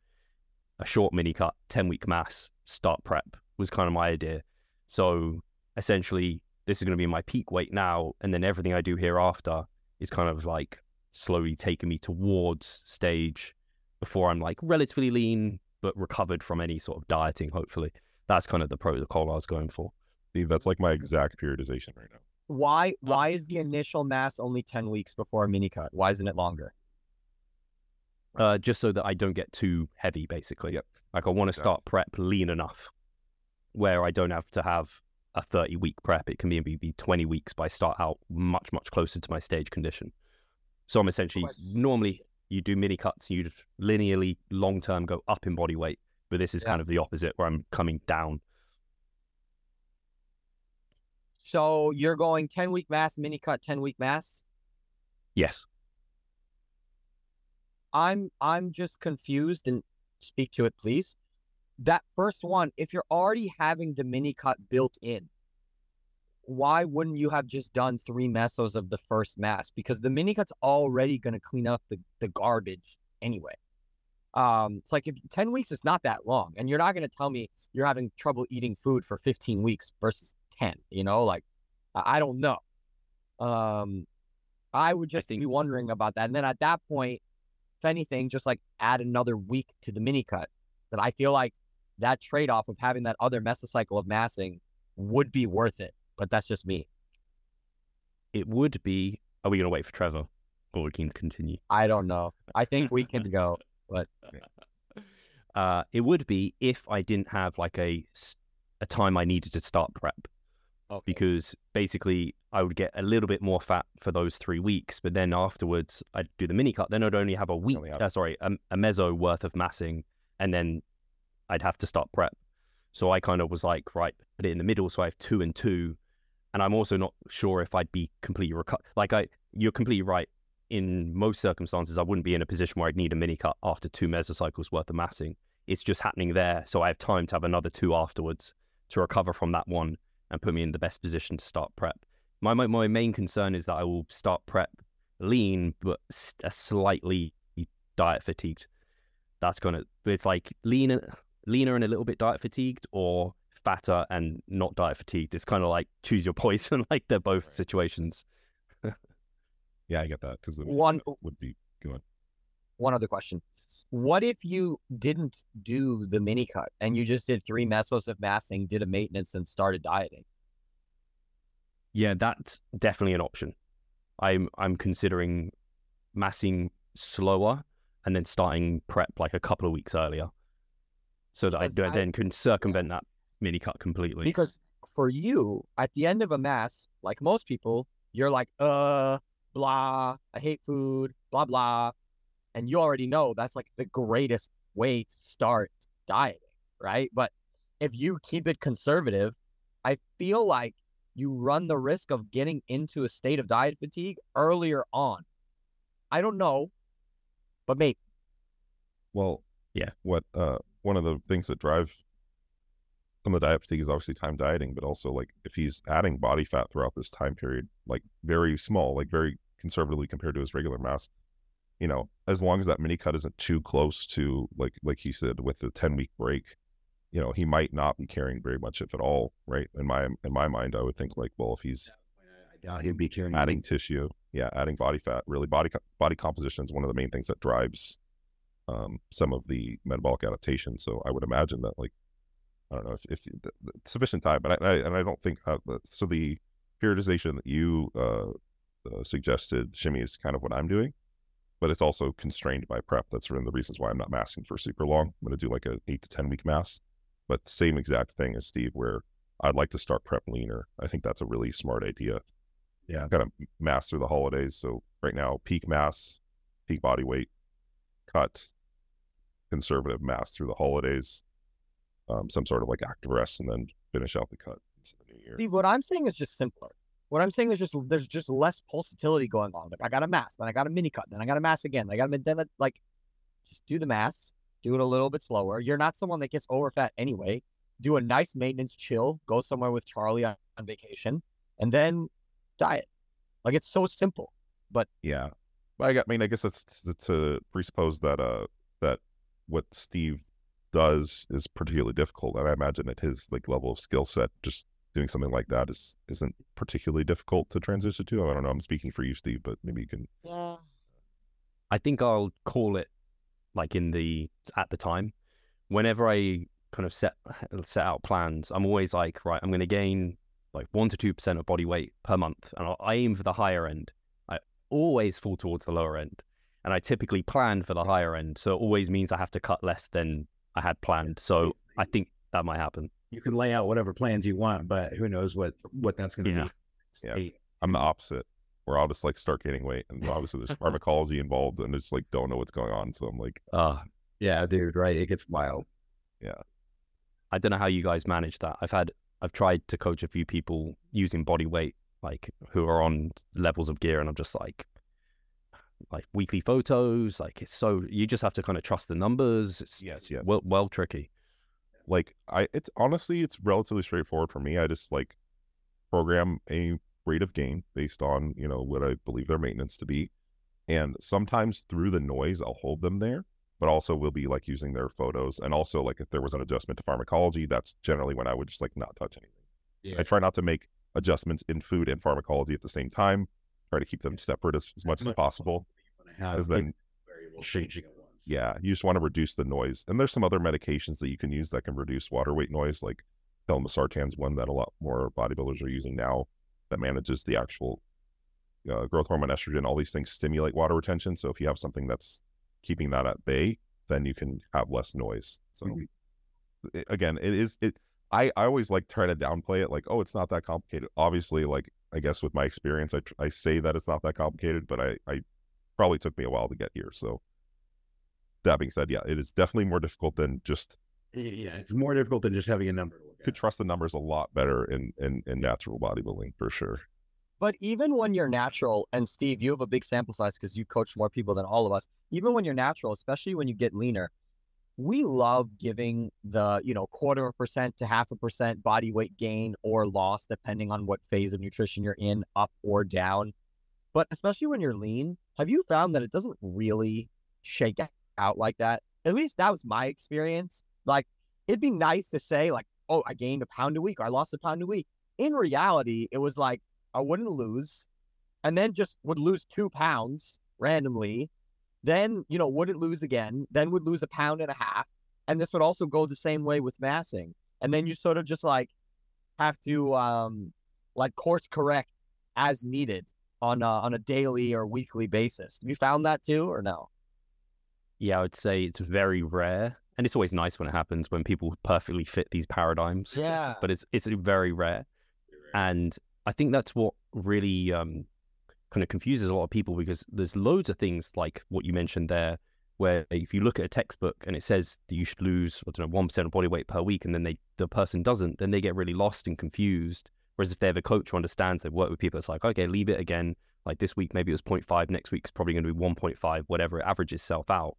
a short mini cut, ten week mass, start prep was kind of my idea. So essentially, this is going to be my peak weight now, and then everything I do hereafter is kind of like slowly taking me towards stage before I'm like relatively lean but recovered from any sort of dieting. Hopefully, that's kind of the protocol I was going for. Steve, that's like my exact periodization right now. Why why is the initial mass only 10 weeks before a mini cut? Why isn't it longer? Uh, just so that I don't get too heavy, basically. Yep. Like I want to start prep lean enough where I don't have to have a 30 week prep. It can be, be 20 weeks, but I start out much, much closer to my stage condition. So I'm essentially, normally you do mini cuts, you linearly long term go up in body weight, but this is Yeah. kind of the opposite where I'm coming down. So you're going 10 week mass, mini cut, 10 week mass? Yes. I'm I'm just confused and speak to it, please. That first one, if you're already having the mini cut built in, why wouldn't you have just done three mesos of the first mass? Because the mini cut's already gonna clean up the, the garbage anyway. Um, it's like if 10 weeks is not that long, and you're not gonna tell me you're having trouble eating food for 15 weeks versus 10, you know, like I I don't know. Um I would just think- be wondering about that. And then at that point, if anything, just like add another week to the mini cut. That I feel like that trade off of having that other mesocycle of massing would be worth it. But that's just me. It would be, are we going to wait for Trevor or we can continue? I don't know. I think we can go. But. Uh, it would be if I didn't have like a, a time I needed to start prep. Okay. because basically I would get a little bit more fat for those three weeks, but then afterwards I'd do the mini cut. Then I'd only have a week, uh, sorry, a, a meso worth of massing, and then I'd have to start prep. So I kind of was like, right, put it in the middle, so I have two and two, and I'm also not sure if I'd be completely recovered. Like I, you're completely right. In most circumstances, I wouldn't be in a position where I'd need a mini cut after two mesocycles worth of massing. It's just happening there, so I have time to have another two afterwards to recover from that one and put me in the best position to start prep. My my, my main concern is that I will start prep lean, but slightly diet fatigued. That's gonna. But it's like leaner, leaner and a little bit diet fatigued, or fatter and not diet fatigued. It's kind of like choose your poison. like they're both Right. situations. Yeah, I get that because One would be good. one other question. What if you didn't do the mini cut and you just did three mesos of massing, did a maintenance, and started dieting? Yeah, that's definitely an option. I'm I'm considering massing slower and then starting prep like a couple of weeks earlier, so that I, Because do- then I- can circumvent that mini cut completely. Because for you, at the end of a mass, like most people, you're like, uh, blah, I hate food, blah, blah. And you already know that's like the greatest way to start dieting, right? But if you keep it conservative, I feel like you run the risk of getting into a state of diet fatigue earlier on. I don't know, but maybe. Well, Yeah. What uh one of the things that drive some of the diet fatigue is obviously time dieting, but also like if he's adding body fat throughout this time period, like very small, like very conservatively compared to his regular mass, you know, as long as that mini cut isn't too close to like like he said with the ten week break, you know, he might not be carrying very much if at all, right? In my in my mind, I would think like, well, if he's yeah, he'd be carrying adding tissue yeah adding body fat really body body composition is one of the main things that drives um, some of the metabolic adaptation so i would imagine that like i don't know if, if the, the sufficient time but I, I and i don't think uh, so the periodization that you uh, uh, suggested shimmy is kind of what i'm doing but it's also constrained by prep that's one of the reasons why i'm not massing for super long i'm going to do like an 8 to 10 week mass but same exact thing as steve where i'd like to start prep leaner i think that's a really smart idea Yeah. kind of mass through the holidays. So right now, peak mass, peak body weight, cut, conservative mass through the holidays, um, some sort of like active rest, and then finish out the cut into the new year. See, what I'm saying is just simpler. What I'm saying is just there's just less pulsatility going on. Like I got a mass, then I got a mini cut, then I got a mass again. Like I got then like just do the mass, do it a little bit slower. You're not someone that gets overfat anyway. Do a nice maintenance chill, go somewhere with Charlie on, on vacation, and then diet. Like it's so simple. But yeah, I, got- I mean, I guess that's to, to presuppose that uh that what Steve does is particularly difficult, and I imagine at his like level of skill set, just doing something like that is isn't particularly difficult to transition to. I don't know. I'm speaking for you, Steve, but maybe you can. Yeah. I think I'll call it like in the at the time. Whenever I kind of set set out plans, I'm always like, right, I'm going to gain like one to two percent of body weight per month, and I'll, I aim for the higher end. I always fall towards the lower end, and I typically plan for the higher end, so it always means I have to cut less than I had planned. So I think that might happen. You can lay out whatever plans you want, but who knows what what that's going to Yeah. be. Yeah. Hey, I'm the opposite, where I'll just like start gaining weight, and obviously there's pharmacology involved, and I just like don't know what's going on. So I'm like, Uh, yeah, dude, right? It gets wild. Yeah, I don't know how you guys manage that. I've had I've tried to coach a few people using body weight, like who are on levels of gear, and I'm just like, like weekly photos. Like it's so you just have to kind of trust the numbers. It's Yes, yes. well well tricky. like I it's honestly it's relatively straightforward for me. I just like program a rate of gain based on, you know, what I believe their maintenance to be. And sometimes through the noise I'll hold them there, but also we'll be like using their photos. And also like if there was an adjustment to pharmacology, that's generally when I would just like not touch anything. I try not to make adjustments in food and pharmacology at the same time. Try to keep them separate as, as much as possible. As then changing at once. yeah, you just want to reduce the noise. And there's some other medications that you can use that can reduce water weight noise, like telmisartan's one that a lot more bodybuilders are using now that manages the actual uh, growth hormone estrogen. All these things stimulate water retention. So if you have something that's keeping that at bay, then you can have less noise. So Mhm. i- again, it is it. I, I always like try to downplay it, like, oh, it's not that complicated. Obviously, like I guess with my experience, I I say that it's not that complicated, but I I probably took me a while to get here. So that being said, yeah, it is definitely more difficult than just Yeah, it's more difficult than just having a number to look could trust the numbers a lot better in in, in natural bodybuilding for sure. But even when you're natural, and Steve, you have a big sample size because you coach more people than all of us. Even when you're natural, especially when you get leaner, we love giving the you know quarter of a percent to half a percent body weight gain or loss, depending on what phase of nutrition you're in, up or down. But especially when you're lean, have you found that it doesn't really shake out like that? At least that was my experience. Like it'd be nice to say like, oh, I gained a pound a week or I lost a pound a week. In reality, it was like I wouldn't lose, and then just would lose two pounds randomly. Then, you know, wouldn't lose again, then would lose a pound and a half. And this would also go the same way with massing. And then you sort of just like have to um like course correct as needed on a, on a daily or weekly basis. Have you found that too or no? Yeah, I would say it's very rare, and it's always nice when it happens when people perfectly fit these paradigms. Yeah. but it's it's very rare. And I think that's what really um, kind of confuses a lot of people because there's loads of things like what you mentioned there, where if you look at a textbook and it says that you should lose, I don't know, one percent of body weight per week, and then they the person doesn't, then they get really lost and confused. Whereas if they have a coach who understands, they work with people, it's like, okay, leave it again. Like this week, maybe it was 0.5, next week's probably going to be 1.5, whatever, it averages itself out.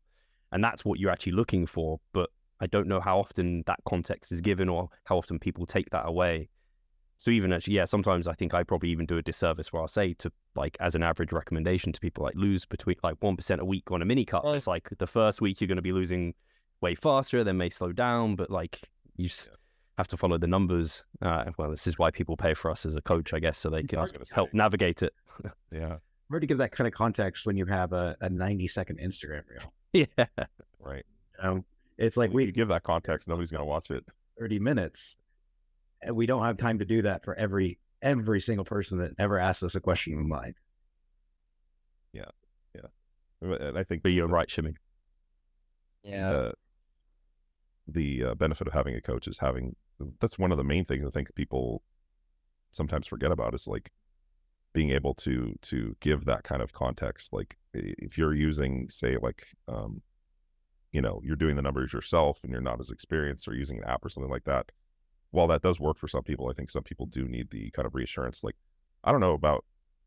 And that's what you're actually looking for. But I don't know how often that context is given or how often people take that away. So even actually, yeah, sometimes I think I probably even do a disservice where I'll say to like as an average recommendation to people like lose between like one percent a week on a mini cut. Right. It's like the first week you're going to be losing way faster, then may slow down, but like you just have to follow the numbers. Uh, well, this is why people pay for us as a coach, I guess, so they can hard help say. navigate it. Yeah, Hard to give that kind of context when you have a, a 90 second Instagram reel. yeah, right. You know, it's like Like we we give that context, nobody's gonna watch it. 30 minutes. And we don't have time to do that for every every single person that ever asks us a question online. Yeah. Yeah. And I think but you're the- right, Shimmy. Yeah. uh, the uh, benefit of having a coach is having that's one of the main things I think people sometimes forget about is like being able to to give that kind of context. Like if you're using, say, like um, you know, you're doing the numbers yourself and you're not as experienced or using an app or something like that. While that does work for some people, I think some people do need the kind of reassurance. Like I don't know about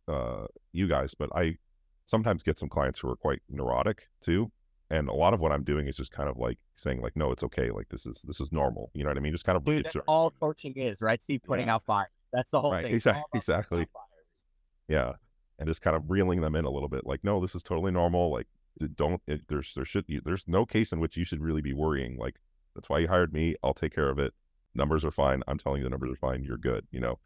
uh, you guys, but I sometimes get some clients who are quite neurotic too and a lot of what I'm doing is just kind of like saying like, no, it's okay. Like this is this is normal. You know what I mean? Just kind of Dude, that's all coaching is, right? Steve putting Yeah. out fire. That's the whole Right, thing. It's exact- all about putting exactly. yeah and just kind of reeling them in a little bit like no this is totally normal like don't it, there's there should be, there's no case in which you should really be worrying like that's why you hired me i'll take care of it numbers are fine i'm telling you the numbers are fine you're good you know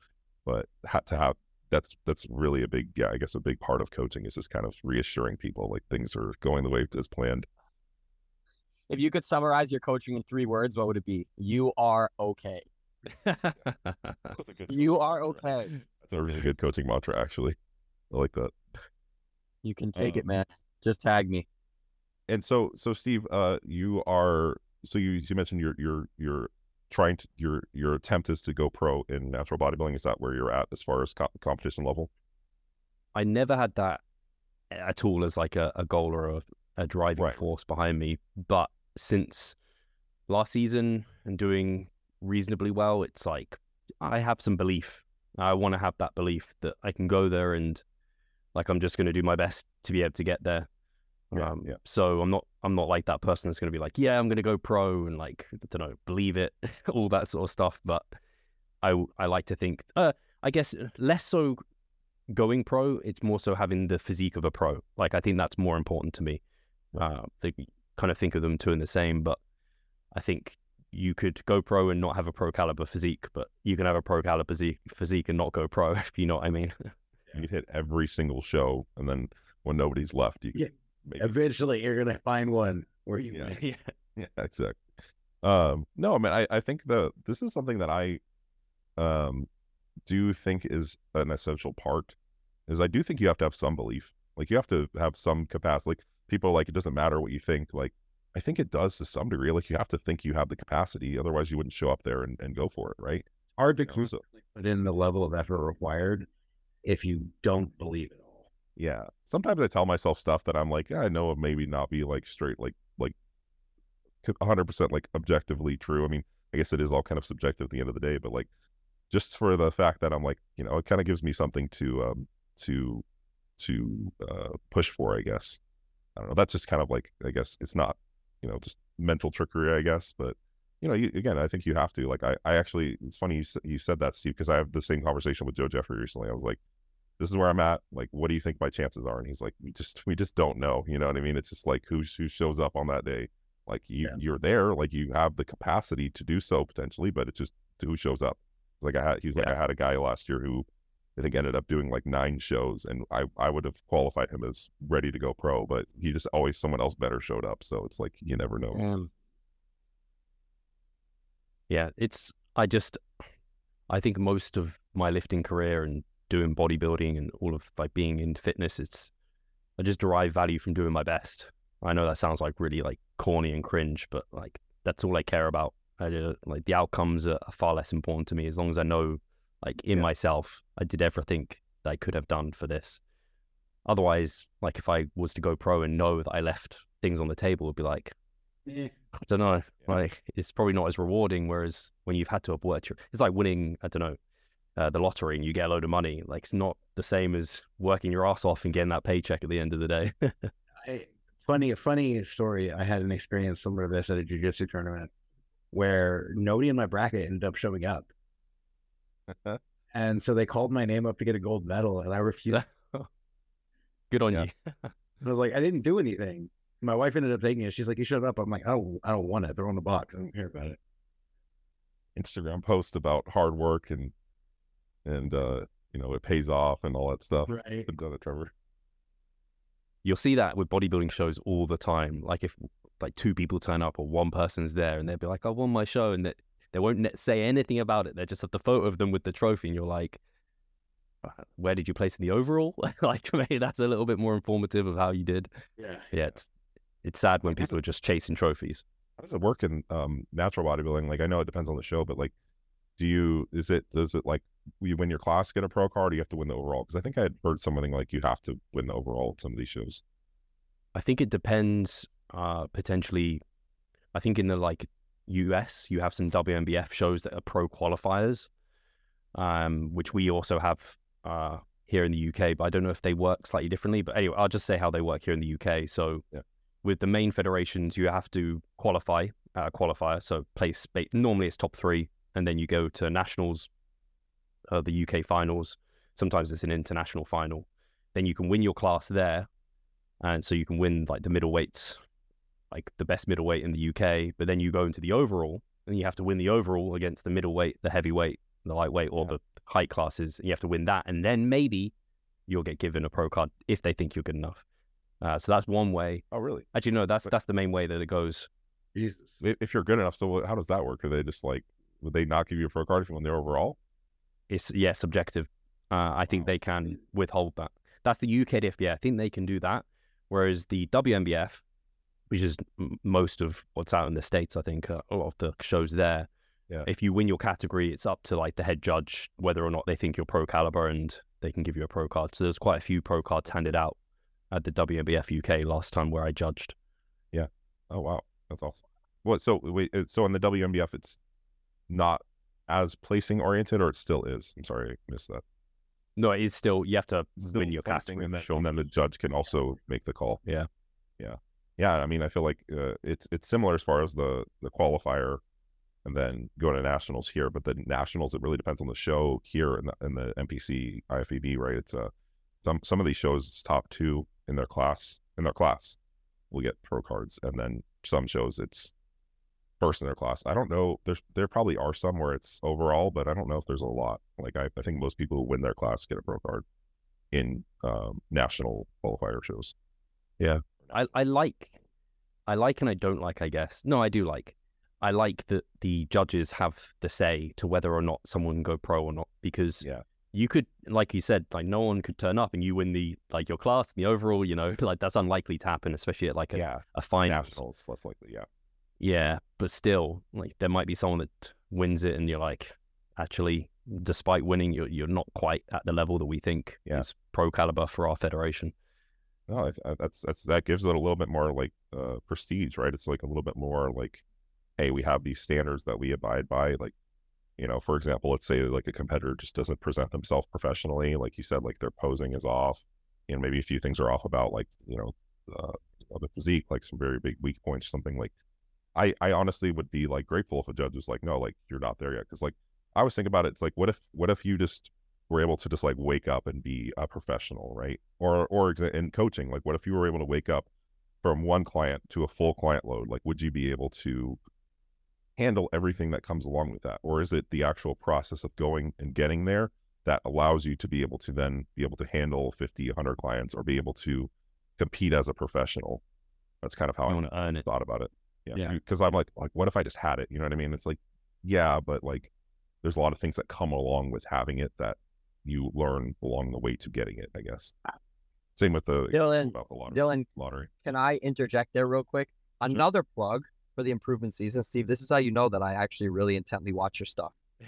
but ha- to have that's that's really a big yeah i guess a big part of coaching is just kind of reassuring people like things are going the way as planned If you could summarize your coaching in three words, what would it be? You are okay. You are okay. that's a really good coaching mantra actually i like that You can take it, Um, man. Just tag me. and so so steve uh you are so you you mentioned your your your trying to your your attempt is to go pro in natural bodybuilding is that where you're at as far as co- competition level I never had that at all as like a, a goal or a, a driving Right. force behind me. But since last season and doing reasonably well, it's like I have some belief. I want to have that belief that I can go there and like I'm just going to do my best to be able to get there. Yeah, um, yeah. So I'm not I'm not like that person that's going to be like, yeah, I'm going to go pro and like I don't know, believe it, all that sort of stuff. But I I like to think, uh, I guess less so going pro. It's more so having the physique of a pro. Like I think that's more important to me. Uh, they kind of think of them two in the same, but I think you could go pro and not have a pro caliber physique, but you can have a pro caliber physique, physique and not go pro. If you know what I mean. you could hit every single show and then when nobody's left you could Yeah. Maybe Eventually, you're gonna find one where you Yeah. yeah. Yeah, exactly. Um, no, I mean, I, I think the this is something that I um do think is an essential part. Is I do think you have to have some belief. Like you have to have some capacity. Like people are like it doesn't matter what you think. Like I think it does to some degree. Like you have to think you have the capacity, otherwise you wouldn't show up there and, and go for it, right? Hard to You know, so- put in the level of effort required if you don't believe it all. Yeah. Sometimes I tell myself stuff that I'm like, yeah, I know it maybe not be like straight, like like hundred percent like objectively true. I mean, I guess it is all kind of subjective at the end of the day, but like just for the fact that I'm like, you know, it kind of gives me something to um to to uh push for, I guess. I don't know. That's just kind of like I guess it's not, you know, just mental trickery, I guess, but you know, you, again, I think you have to. Like, I, I actually, it's funny you, you said that, Steve, because I have the same conversation with Joe Jeffrey recently. I was like, this is where I'm at. Like, what do you think my chances are? And he's like, we just we just don't know. You know what I mean? It's just like who who shows up on that day. Like you Yeah. you're there, like you have the capacity to do so potentially, but it's just who shows up. Like I had, he was like, I had a guy last year who I think ended up doing like nine shows, and I I would have qualified him as ready to go pro, but he just always someone else better showed up. So it's like you never know. Um, Yeah, it's I just I think most of my lifting career and doing bodybuilding and all of like being in fitness, it's I just derive value from doing my best. I know that sounds like really like corny and cringe, but like that's all I care about. I do, like the outcomes are, far less important to me as long as I know like in Yeah. myself I did everything that I could have done for this. Otherwise, like if I was to go pro and know that I left things on the table, it'd be like I don't know. Yeah. Like it's probably not as rewarding. Whereas when you've had to have worked, your, it's like winning. I don't know, uh, the lottery and you get a load of money. Like it's not the same as working your ass off and getting that paycheck at the end of the day. I, funny, a funny story. I had an experience similar to this at a jujitsu tournament where nobody in my bracket ended up showing up. And so they called my name up to get a gold medal, and I refused. Good on Yeah. you. I was like, I didn't do anything. My wife ended up taking it. She's like, you showed up. I'm like, I don't, I don't want it. Throw it in the box. I don't care about it. Instagram post about hard work and and uh you know it pays off and all that stuff. Right. Good done it, Trevor. You'll see that with bodybuilding shows all the time. Like if like two people turn up or one person's there and they'll be like, I won my show, and they, they won't say anything about it. They just have the photo of them with the trophy, and you're like. "Uh, Where did you place in the overall? like maybe that's a little bit more informative of how you did. Yeah. Yeah, it's it's sad when people are just chasing trophies. How does it work in um natural bodybuilding? Like I know it depends on the show, but like do you is it does it like you win your class get a pro card or do you have to win the overall? Because I think I had heard something like you have to win the overall at some of these shows. I think it depends. Uh, potentially, I think in the like US, you have some WNBF shows that are pro qualifiers, um, which we also have uh, here in the UK. But I don't know if they work slightly differently. But anyway, I'll just say how they work here in the UK. So, Yeah. with the main federations, you have to qualify a qualifier. So place normally it's top three, and then you go to nationals, uh, the UK finals. Sometimes it's an international final. Then you can win your class there, and so you can win like the middleweights, like the best middleweight in the UK. But then you go into the overall, and you have to win the overall against the middleweight, the heavyweight, the lightweight, or yeah. the height classes. And you have to win that, and then maybe you'll get given a pro card if they think you're good enough. Uh, so that's one way. Oh, really? Actually, no. That's but, that's the main way that it goes. Jesus. If you're good enough, so how does that work? Are they just like would they not give you a pro card if you win there overall? It's yeah, subjective. Uh, I think they can withhold that. That's the UK UKDF. I think they can do that. Whereas the WNBF, which is most of what's out in the states, I think, uh, of the shows there. Yeah. If you win your category, it's up to like the head judge whether or not they think you're pro caliber and they can give you a pro card. So there's quite a few pro cards handed out at the WNBF UK last time where I judged. Yeah. Oh wow, that's awesome. What? So wait. Uh, so in the WNBF, it's not as placing oriented, or it still is. I'm sorry, I missed that. No, it is still. You have to still win your casting, and then, sure. and then the judge can also make the call. Yeah. Yeah. Yeah. I mean, I feel like uh, it's it's similar as far as the the qualifier and then go to nationals here. But the nationals, it really depends on the show here in the, in the NPC IFBB, right? It's a uh, some some of these shows it's top two in their class in their class will get pro cards, and then some shows it's first in their class. I don't know. There's there probably are some where it's overall, but I don't know if there's a lot. Like I, I think most people who win their class get a pro card in um, national qualifier shows. Yeah, I I like, I like and I don't like. I guess no, I do like. I like that the judges have the say to whether or not someone can go pro or not because yeah you could, like you said, like no one could turn up and you win the like your class, the overall. You know, like that's unlikely to happen, especially at like a yeah. a final. Nationals, less likely. Yeah. Yeah, but still, like there might be someone that wins it, and you're like, actually, despite winning, you're you're not quite at the level that we think yeah. is pro caliber for our federation. No, that's that's that gives it a little bit more like uh, prestige, right? It's like a little bit more like, hey, we have these standards that we abide by. Like you know, for example, let's say like a competitor just doesn't present themselves professionally, like you said, like their posing is off, you know, maybe a few things are off about like you know uh, the physique, like some very big weak points, something like. I I honestly would be like grateful if a judge was like, no, like you're not there yet, because like I was thinking about it. It's like, what if what if you just were able to just like wake up and be a professional, right? Or or in coaching, like what if you were able to wake up from one client to a full client load? Like, would you be able to handle everything that comes along with that? Or is it the actual process of going and getting there that allows you to be able to then be able to handle 50, 100 clients or be able to compete as a professional? That's kind of how I, I thought about it. Yeah. Because I'm like, like, what if I just had it? You know what I mean? It's like, yeah, but like, there's a lot of things that come along with having it that you learn along the way to getting it, I guess. Uh, Same with the Dylan. The lottery. Dylan, lottery. Can I interject there real quick? Another plug for the improvement season. Steve, this is how you know that I actually really intently watch your stuff.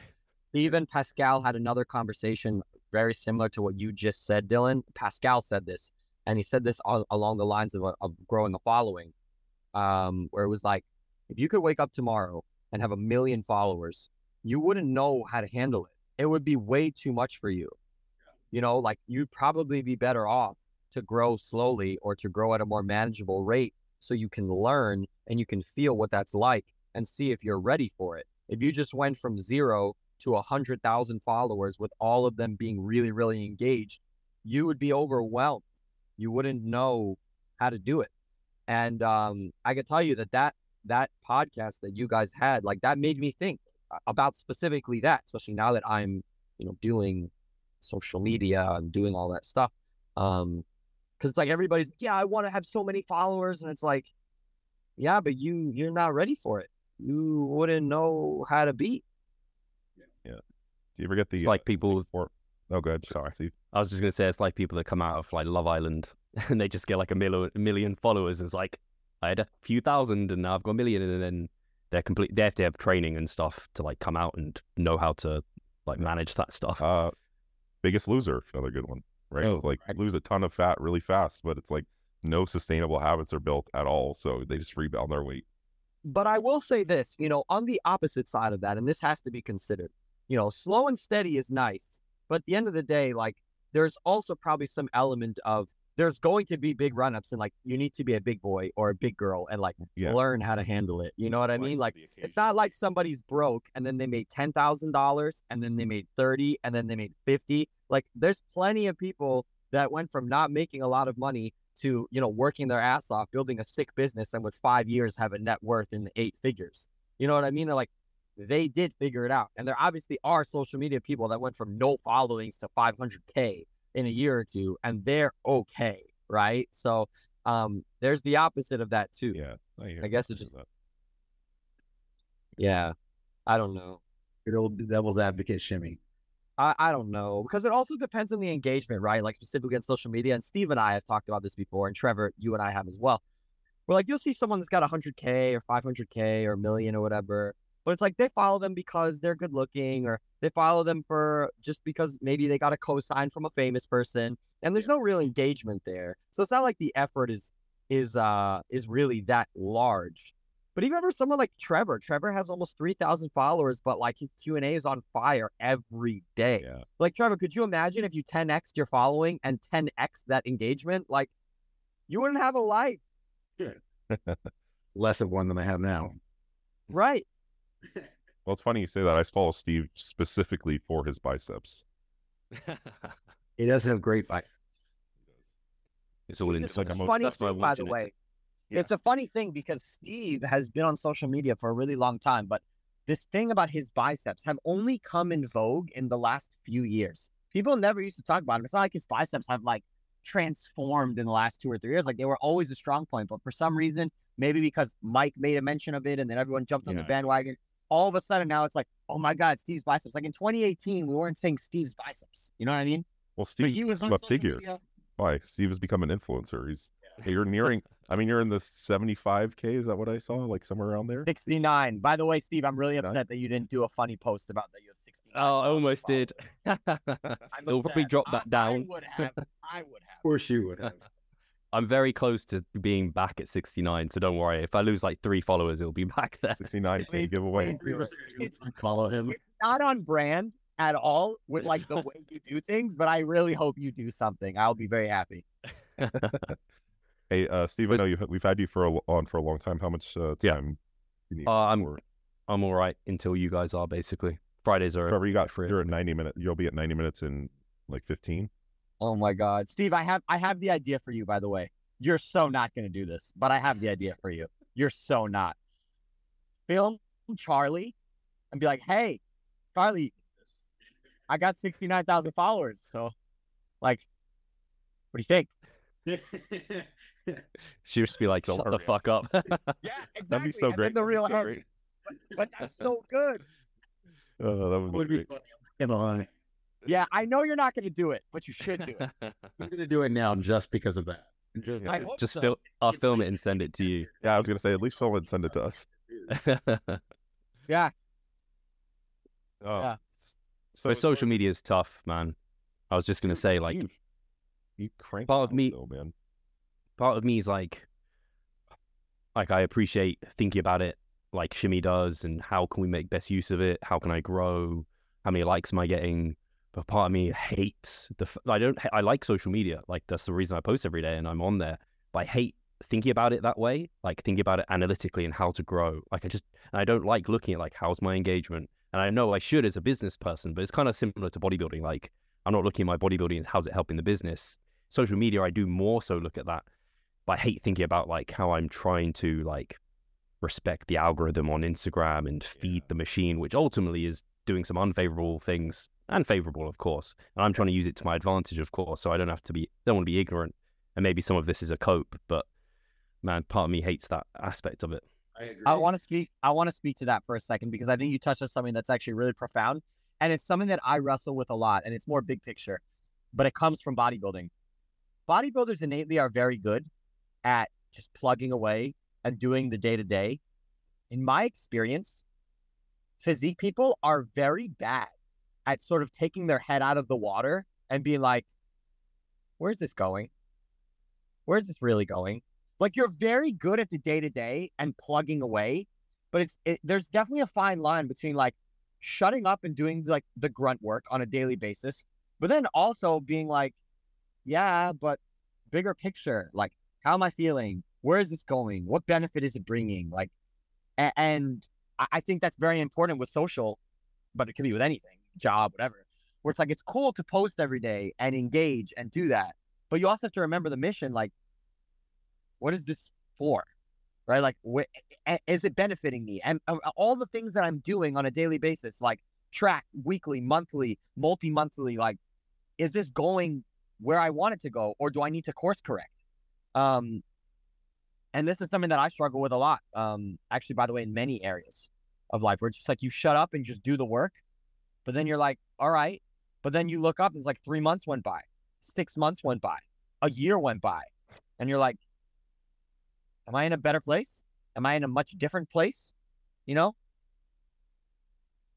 Steve Pascal had another conversation very similar to what you just said, Dylan. Pascal said this, and he said this all, along the lines of, of growing a following, um, where it was like, if you could wake up tomorrow and have a million followers, you wouldn't know how to handle it. It would be way too much for you. You know, like you'd probably be better off to grow slowly or to grow at a more manageable rate so you can learn and you can feel what that's like and see if you're ready for it. If you just went from zero to a hundred thousand followers with all of them being really, really engaged, you would be overwhelmed. You wouldn't know how to do it. And um, I can tell you that that that podcast that you guys had, like that made me think about specifically that, especially now that I'm, you know, doing social media and doing all that stuff. Um, because like everybody's yeah i want to have so many followers and it's like yeah but you you're not ready for it. You wouldn't know how to beat yeah. Do you ever get the it's like uh, people for oh good sorry i was just gonna say it's like people that come out of like love island and they just get like a million, a million followers it's like i had a few thousand and now i've got a million and then they're complete they have to have training and stuff to like come out and know how to like manage that stuff uh biggest loser another good one right? Oh, like right. lose a ton of fat really fast, but it's like no sustainable habits are built at all. So they just rebound their weight. But I will say this, you know, on the opposite side of that, and this has to be considered, you know, slow and steady is nice. But at the end of the day, like there's also probably some element of there's going to be big run ups and like you need to be a big boy or a big girl and like Yeah. learn how to handle it. You know what I mean? Like it's not like somebody's broke and then they made ten thousand dollars and then they made thirty and then they made fifty. Like there's plenty of people that went from not making a lot of money to you know working their ass off, building a sick business, and with five years have a net worth in the eight figures. You know what I mean? They're like they did figure it out, and there obviously are social media people that went from no followings to 500k in a year or two, and they're okay, right? So um, there's the opposite of that too. Yeah. I guess it just- Yeah. I don't know. Good old devil's advocate shimmy. I, I don't know because it also depends on the engagement, right? Like specifically on social media. And Steve and I have talked about this before, and Trevor, you and I have as well. We're like you'll see someone that's got 100k or 500k or a million or whatever, but it's like they follow them because they're good looking, or they follow them for just because maybe they got a cosign from a famous person, and there's no real engagement there. So it's not like the effort is is uh is really that large. But even for someone like Trevor, Trevor has almost 3,000 followers, but like his Q&A is on fire every day. Yeah. Like Trevor, could you imagine if you 10x your following and 10x that engagement? Like you wouldn't have a life, Less of one than I have now. right? Well, it's funny you say that. I follow Steve specifically for his biceps. He does have great biceps. it's all in. It's like a funny that's why I thing, by love the it. way. Yeah. It's a funny thing because Steve has been on social media for a really long time, but this thing about his biceps have only come in vogue in the last few years. People never used to talk about him. It's not like his biceps have like transformed in the last two or three years. Like they were always a strong point, but for some reason, maybe because Mike made a mention of it and then everyone jumped on the bandwagon. All of a sudden now it's like, oh my God, Steve's biceps. Like in 2018, we weren't saying Steve's biceps. You know what I mean? Well, But Steve, he was on a figure. media. Why? Steve has become an influencer. He's you're nearing. I mean, you're in the 75k. Is that what I saw? Like somewhere around there. 69. By the way, Steve, I'm really 69? upset that you didn't do a funny post about that you have 69. oh, I almost did. I'm It'll probably upset. drop I- that down. I would have. I would have. Of course you would have. I'm very close to being back at 69, so don't worry. If I lose like three followers, it'll be back there. 69k Please- giveaway. please do it. It's, Follow him. it's not on brand at all with like the way you do things, but I really hope you do something. I'll be very happy. Hey, uh, Steve, I know you've, we've had you for a, l- on for a long time. How much uh, Yeah. time? you need Uh, I'm- for- I'm all right until you guys are basically. Fridays are. Whatever you got free. you're at 90 minutes. You'll be at 90 minutes in like 15. Oh my God, Steve, I have I have the idea for you. By the way, you're so not going to do this, but I have the idea for you. You're so not. Film Charlie and be like, "Hey, Charlie, I got sixty nine thousand followers. So, like, what do you think?" She'll just be like, Shut shut the up. fuck up. Yeah, exactly. That'd be so and great. The real so head- great. but that's so good. Oh, that would be, would be great. funny. Come on. Yeah, I know you're not going to do it, but you should do it. I'm gonna do it now just because of that. Just, I just so. fil- I'll film it and send it to you. Yeah, I was gonna say at least film it and send it to us. Yeah, Oh, Yeah. So but social media is tough, man. I was just gonna say, like, you, you crank part of me- though, man. part of me is like like I appreciate thinking about it like Shimmy does and how can we make best use of it? How can I grow? How many likes am I getting? But part of me hates the I don't I like social media. Like that's the reason I post every day and I'm on there. But I hate thinking about it that way, like thinking about it analytically and how to grow. Like I just and I don't like looking at like how's my engagement. And I know I should as a business person, but it's kind of similar to bodybuilding. Like I'm not looking at my bodybuilding as how's it helping the business. Social media, I do more so look at that but I hate thinking about like how I'm trying to like respect the algorithm on Instagram and feed Yeah. the machine, which ultimately is doing some unfavorable things and favorable, of course. And I'm trying to use it to my advantage, of course. So I don't have to be, don't want to be ignorant. And maybe some of this is a cope, but man, part of me hates that aspect of it. I agree. I want to speak. I want to speak to that for a second because I think you touched on something that's actually really profound, and it's something that I wrestle with a lot, and it's more big picture, but it comes from bodybuilding. Bodybuilders innately are very good at just plugging away and doing the day to day. In my experience, physique people are very bad at sort of taking their head out of the water and being like, "Where's this going? Where's this really going?" Like you're very good at the day to day and plugging away, but it's it, there's definitely a fine line between like shutting up and doing like the grunt work on a daily basis, but then also being like, yeah, but bigger picture. Like, how am I feeling? Where is this going? What benefit is it bringing? Like, and I, think that's very important with social, but it could be with anything, job, whatever. Where it's like it's cool to post every day and engage and do that, but you also have to remember the mission. Like, what is this for? Right? Like, wh- is it benefiting me? And uh, all the things that I'm doing on a daily basis, like track weekly, monthly, multi monthly, like, is this going where I want it to go, or do I need to course correct? Um, and this is something that I struggle with a lot. Um, actually, by the way, in many areas of life, where it's just like you shut up and just do the work, but then you're like, all right, but then you look up, and it's like three months went by, six months went by, a year went by, and you're like, am I in a better place? Am I in a much different place? You know?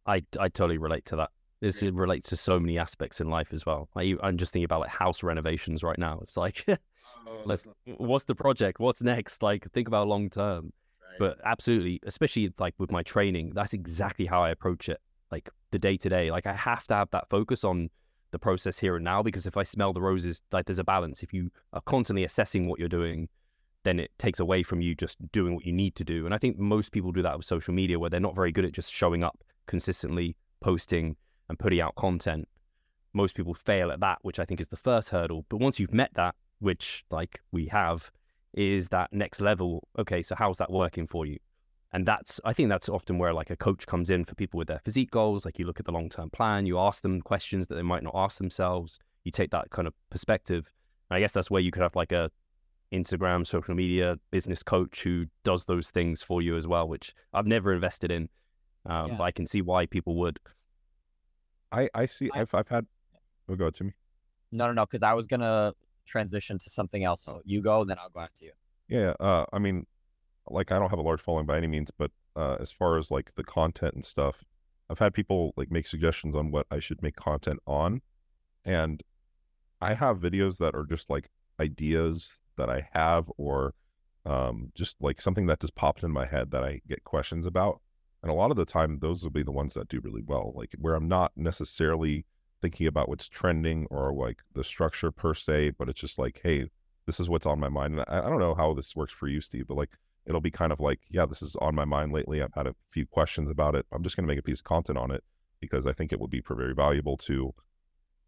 I I totally relate to that. This it relates to so many aspects in life as well. Like, you- I'm just thinking about like house renovations right now. It's like, let's what's the project? What's next? Like think about long term. But absolutely, especially like with my training, that's exactly how I approach it. Like the day to day, like I have to have that focus on the process here and now because if I smell the roses, like there's a balance. If you are constantly assessing what you're doing, then it takes away from you just doing what you need to do. And I think most people do that with social media where they're not very good at just showing up consistently, posting and putting out content. Most people fail at that, which I think is the first hurdle. But once you've met that, which like we have, is that next level. Okay, so how's that working for you? And that's, I think that's often where like a coach comes in for people with their physique goals. Like you look at the long term plan, you ask them questions that they might not ask themselves. You take that kind of perspective. And I guess that's where you could have like a Instagram, social media business coach who does those things for you as well, which I've never invested in. Um, Yeah. But I can see why people would. I I see. I- I've I've had. Oh, go me. No, no, no, because I was gonna transition to something else. So you go, then I'll go after you. Yeah. Uh, I mean, like I don't have a large following by any means, but uh, as far as like the content and stuff, I've had people like make suggestions on what I should make content on, and I have videos that are just like ideas that I have or um, just like something that just popped in my head that I get questions about. And a lot of the time, those will be the ones that do really well, like where I'm not necessarily thinking about what's trending or like the structure per se, but it's just like, hey, this is what's on my mind. And I, I don't know how this works for you, Steve, but like it'll be kind of like, yeah, this is on my mind lately. I've had a few questions about it. I'm just going to make a piece of content on it because I think it would be very valuable to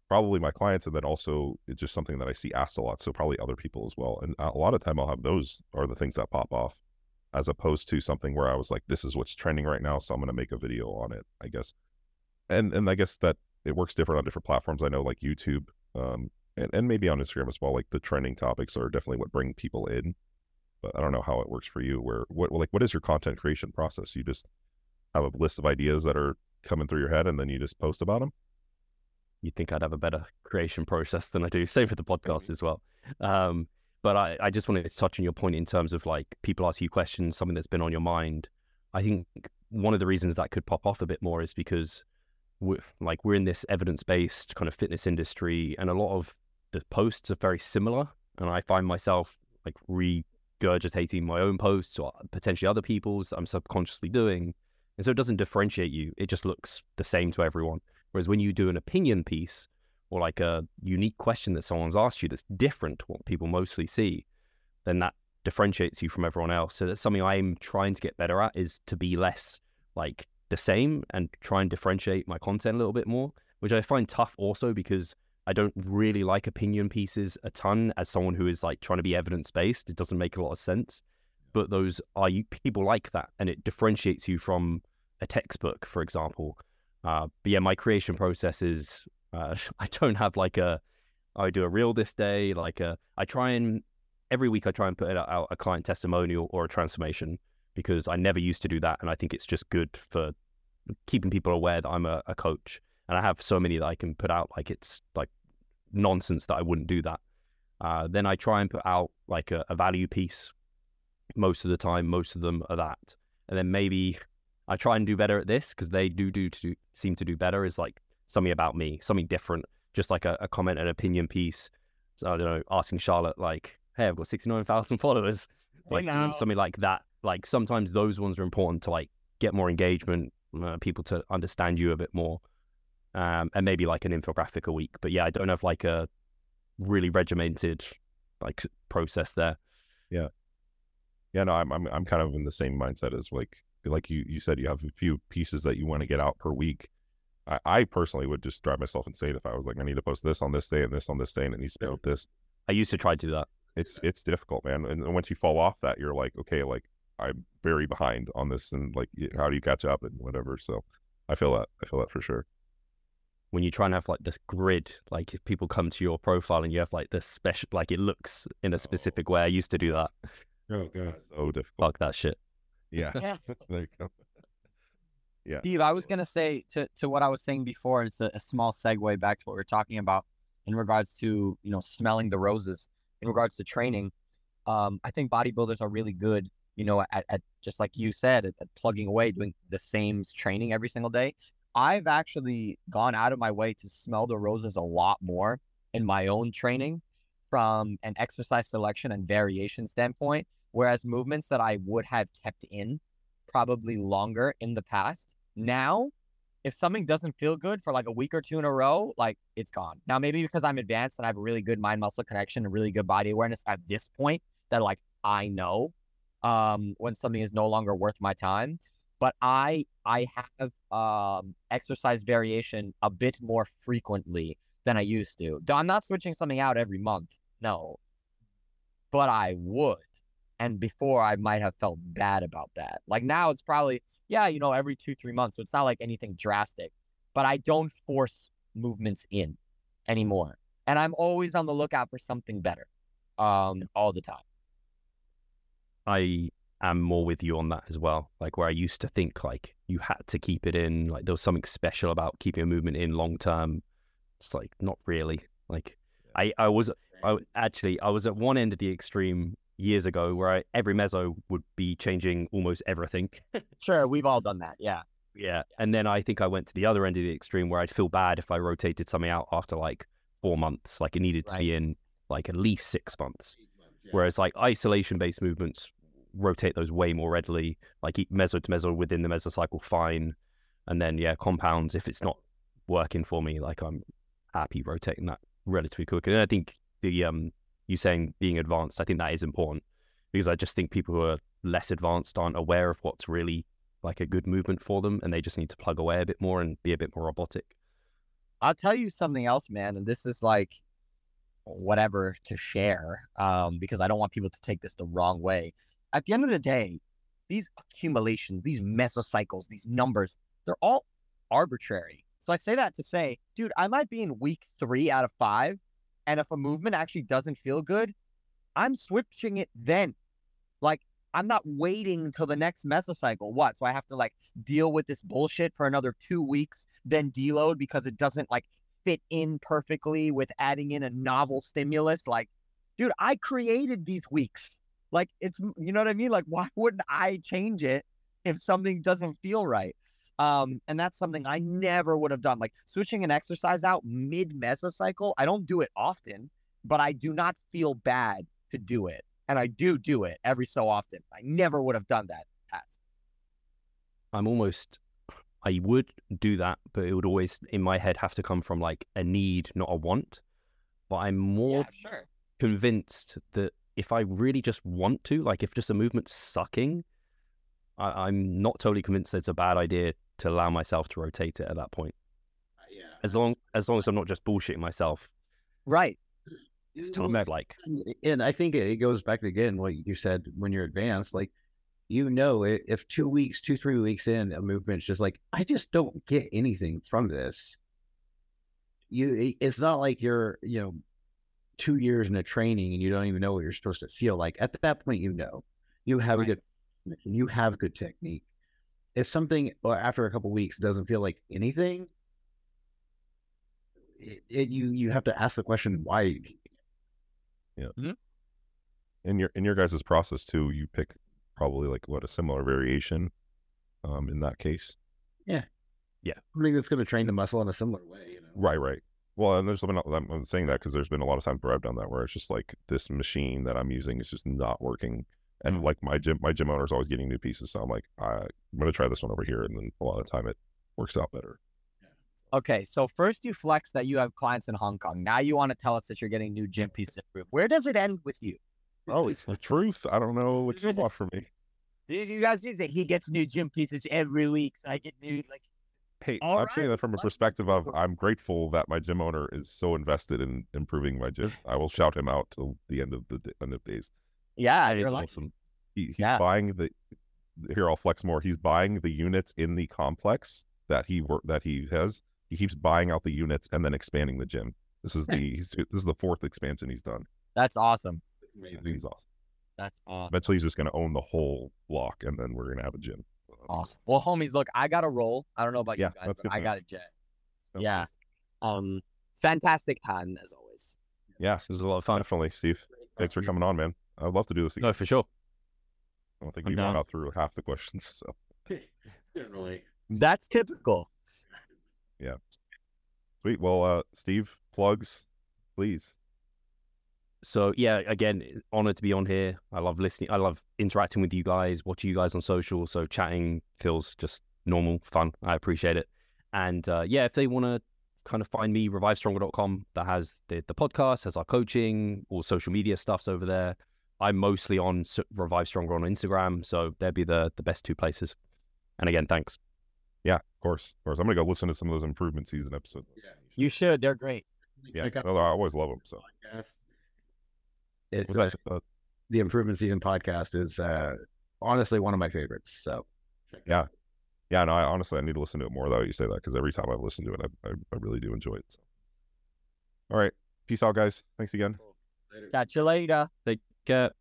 probably my clients. And then also it's just something that I see asked a lot. So probably other people as well. And a lot of time I'll have those are the things that pop off as opposed to something where I was like, this is what's trending right now. So I'm going to make a video on it, I guess. And, and I guess that it works different on different platforms. I know like YouTube, um, and, and maybe on Instagram as well. Like the trending topics are definitely what bring people in. But I don't know how it works for you. Where what like what is your content creation process? You just have a list of ideas that are coming through your head, and then you just post about them. You'd think I'd have a better creation process than I do. Same for the podcast as well. Um, but I, I just wanted to touch on your point in terms of like people ask you questions, something that's been on your mind. I think one of the reasons that could pop off a bit more is because we're like we're in this evidence-based kind of fitness industry, and a lot of the posts are very similar. And I find myself like regurgitating my own posts or potentially other people's I'm subconsciously doing, and so it doesn't differentiate you. It just looks the same to everyone. Whereas when you do an opinion piece or like a unique question that someone's asked you that's different to what people mostly see, then that differentiates you from everyone else. So that's something I'm trying to get better at is to be less like the same and try and differentiate my content a little bit more, which I find tough also because I don't really like opinion pieces a ton as someone who is like trying to be evidence based. It doesn't make a lot of sense. But those are you people like that and it differentiates you from a textbook, for example. Uh, but yeah, my creation process is uh, I don't have like a I do a reel this day. Like a I try and every week I try and put out a client testimonial or a transformation because I never used to do that, and I think it's just good for keeping people aware that I'm a, a coach, and I have so many that I can put out. Like it's like nonsense that I wouldn't do that. Uh, then I try and put out like a, a value piece. Most of the time, most of them are that, and then maybe I try and do better at this because they do do to seem to do better. Is like something about me, something different, just like a, a comment, an opinion piece. So I don't know, asking Charlotte like, "Hey, I've got sixty nine thousand followers," like something like that. Like sometimes those ones are important to like get more engagement, uh, people to understand you a bit more, um, and maybe like an infographic a week. But yeah, I don't have like a really regimented like process there. yeah yeah. no I'm, I'm i'm kind of in the same mindset as like like you you said you have a few pieces that you want to get out per week I, I personally would just drive myself insane if i was like i need to post this on this day and this on this day and it needs to out this I used to try to do that. it's it's difficult man and, and once you fall off that you're like okay like i'm very behind on this and like how do you catch up and whatever so i feel that i feel that for sure when you try and have like this grid, like if people come to your profile and you have like this special, like it looks in a specific way. I used to do that. Oh god. so difficult Fuck that shit. yeah Yeah. there you go yeah Steve, I was gonna say to to what I was saying before. It's a, a small segue back to what we are talking about in regards to you know smelling the roses. In regards to training, um, I think bodybuilders are really good. You know, at, at just like you said, at, at plugging away, doing the same training every single day. I've actually gone out of my way to smell the roses a lot more in my own training from an exercise selection and variation standpoint. Whereas movements that I would have kept in probably longer in the past, now, if something doesn't feel good for like a week or two in a row, like it's gone. Now, maybe because I'm advanced and I have a really good mind muscle connection and really good body awareness at this point that like I know um when something is no longer worth my time. But I I have um exercise variation a bit more frequently than I used to. I'm not switching something out every month. No. But I would. And before I might have felt bad about that. Like now it's probably yeah, you know, every two, three months. So it's not like anything drastic, but I don't force movements in anymore. And I'm always on the lookout for something better um, all the time. I am more with you on that as well. Like where I used to think like you had to keep it in, like there was something special about keeping a movement in long term. It's like not really. Like I, I was I actually I was at one end of the extreme years ago where I, every meso would be changing almost everything. Sure, we've all done that. Yeah. Yeah. And then I think I went to the other end of the extreme where I'd feel bad if I rotated something out after like four months. Like it needed to be in like at least six months. Whereas like isolation based movements rotate those way more readily, like eat meso to meso within the mesocycle, fine. And then yeah, compounds, if it's not working for me, like I'm happy rotating that relatively quick. And I think the um you saying being advanced, I think that is important because I just think people who are less advanced aren't aware of what's really like a good movement for them and they just need to plug away a bit more and be a bit more robotic. I'll tell you something else, man, and this is like whatever to share, um, because I don't want people to take this the wrong way. At the end of the day, these accumulations, these mesocycles, these numbers, they're all arbitrary. So I say that to say, dude, I might be in week three out of five, and if a movement actually doesn't feel good, I'm switching it then. Like I'm not waiting until the next mesocycle. What? So I have to like deal with this bullshit for another two weeks, then deload because it doesn't like fit in perfectly with adding in a novel stimulus. Like, dude, I created these weeks. Like, it's you know what I mean? Like, why wouldn't I change it if something doesn't feel right? Um, and that's something I never would have done. Like switching an exercise out mid mesocycle, I don't do it often, but I do not feel bad to do it. And I do do it every so often. I never would have done that past. I'm almost I would do that, but it would always in my head have to come from like a need, not a want. But I'm more sure. convinced that if I really just want to, like if just a movement's sucking, I, I'm not totally convinced that it's a bad idea to allow myself to rotate it at that point. Yeah. As long as long as I'm not just bullshitting myself. Right. It's totally med like and I think it goes back again what you said when you're advanced, like you know, i- if two weeks, two three weeks in, a movement's just like I just don't get anything from this. You, it's not like you're you know two years in a training and you don't even know what you're supposed to feel like. At that point, you know, you have Right. a good, you have good technique. If something or after a couple weeks doesn't feel like anything, it, it, you you have to ask the question why. are you keeping it? in your in your guys' process too you pick probably like what a similar variation um in that case Yeah. Yeah. something that's going to train the muscle in a similar way. You know, right right well and there's been i'm I'm saying that because there's been a lot of times where i've done that where it's just like this machine that i'm using is just not working and mm. like my gym my gym owner's always getting new pieces so i'm like I, i'm gonna try this one over here and then a lot of the time it works out better Okay, so first you flex that you have clients in Hong Kong. Now you want to tell us that you're getting new gym pieces. approved. Where does it end with you? Oh, it's the truth. I don't know what you want from me. These you guys do say he gets new gym pieces every week. So I get new like Hey, All I'm saying that from a perspective of I'm grateful that my gym owner is so invested in improving my gym. I will shout him out till the end of the d- end of days. yeah, you're awesome. He, he's Yeah. buying the here. I'll flex more. He's buying the units in the complex that he work that he has. He keeps buying out the units and then expanding the gym. This is the he's this is the fourth expansion he's done. that's awesome. He's awesome. That's awesome. Eventually, he's just going to own the whole block, and then we're going to have a gym. Awesome. Well, homies, look, I got a roll. I don't know about Yeah, you guys, but I got a jet. Sounds Yeah. good. Um, fantastic time as always. Yeah, This was a lot of fun. definitely, Steve. Thanks for coming on, man. I'd love to do this again. No, for sure. I don't think we down. got through half the questions. So Generally. That's typical. Yeah. Sweet. Well, uh, Steve, plugs, please. So yeah, again, honored to be on here. I love listening. I love interacting with you guys, watching you guys on social. So chatting feels just normal, fun. I appreciate it. And uh, yeah, if they want to kind of find me, revivestronger.com, that has the, the podcast, has our coaching, all social media stuff's over there. I'm mostly on Revive Stronger on Instagram, so they'd be the the best two places. And again, thanks. Yeah, of course, of course. I'm gonna go listen to some of those improvement season episodes. Yeah, You should. They're great. Yeah, I I always love them. So It's, What the improvement season podcast is uh, honestly one of my favorites. So Yeah. yeah, no, I honestly I need to listen to it more though. You say that because every time I've listened to it, I, I, I really do enjoy it. So. All right, peace out, guys. Thanks again. Catch you later. Take care.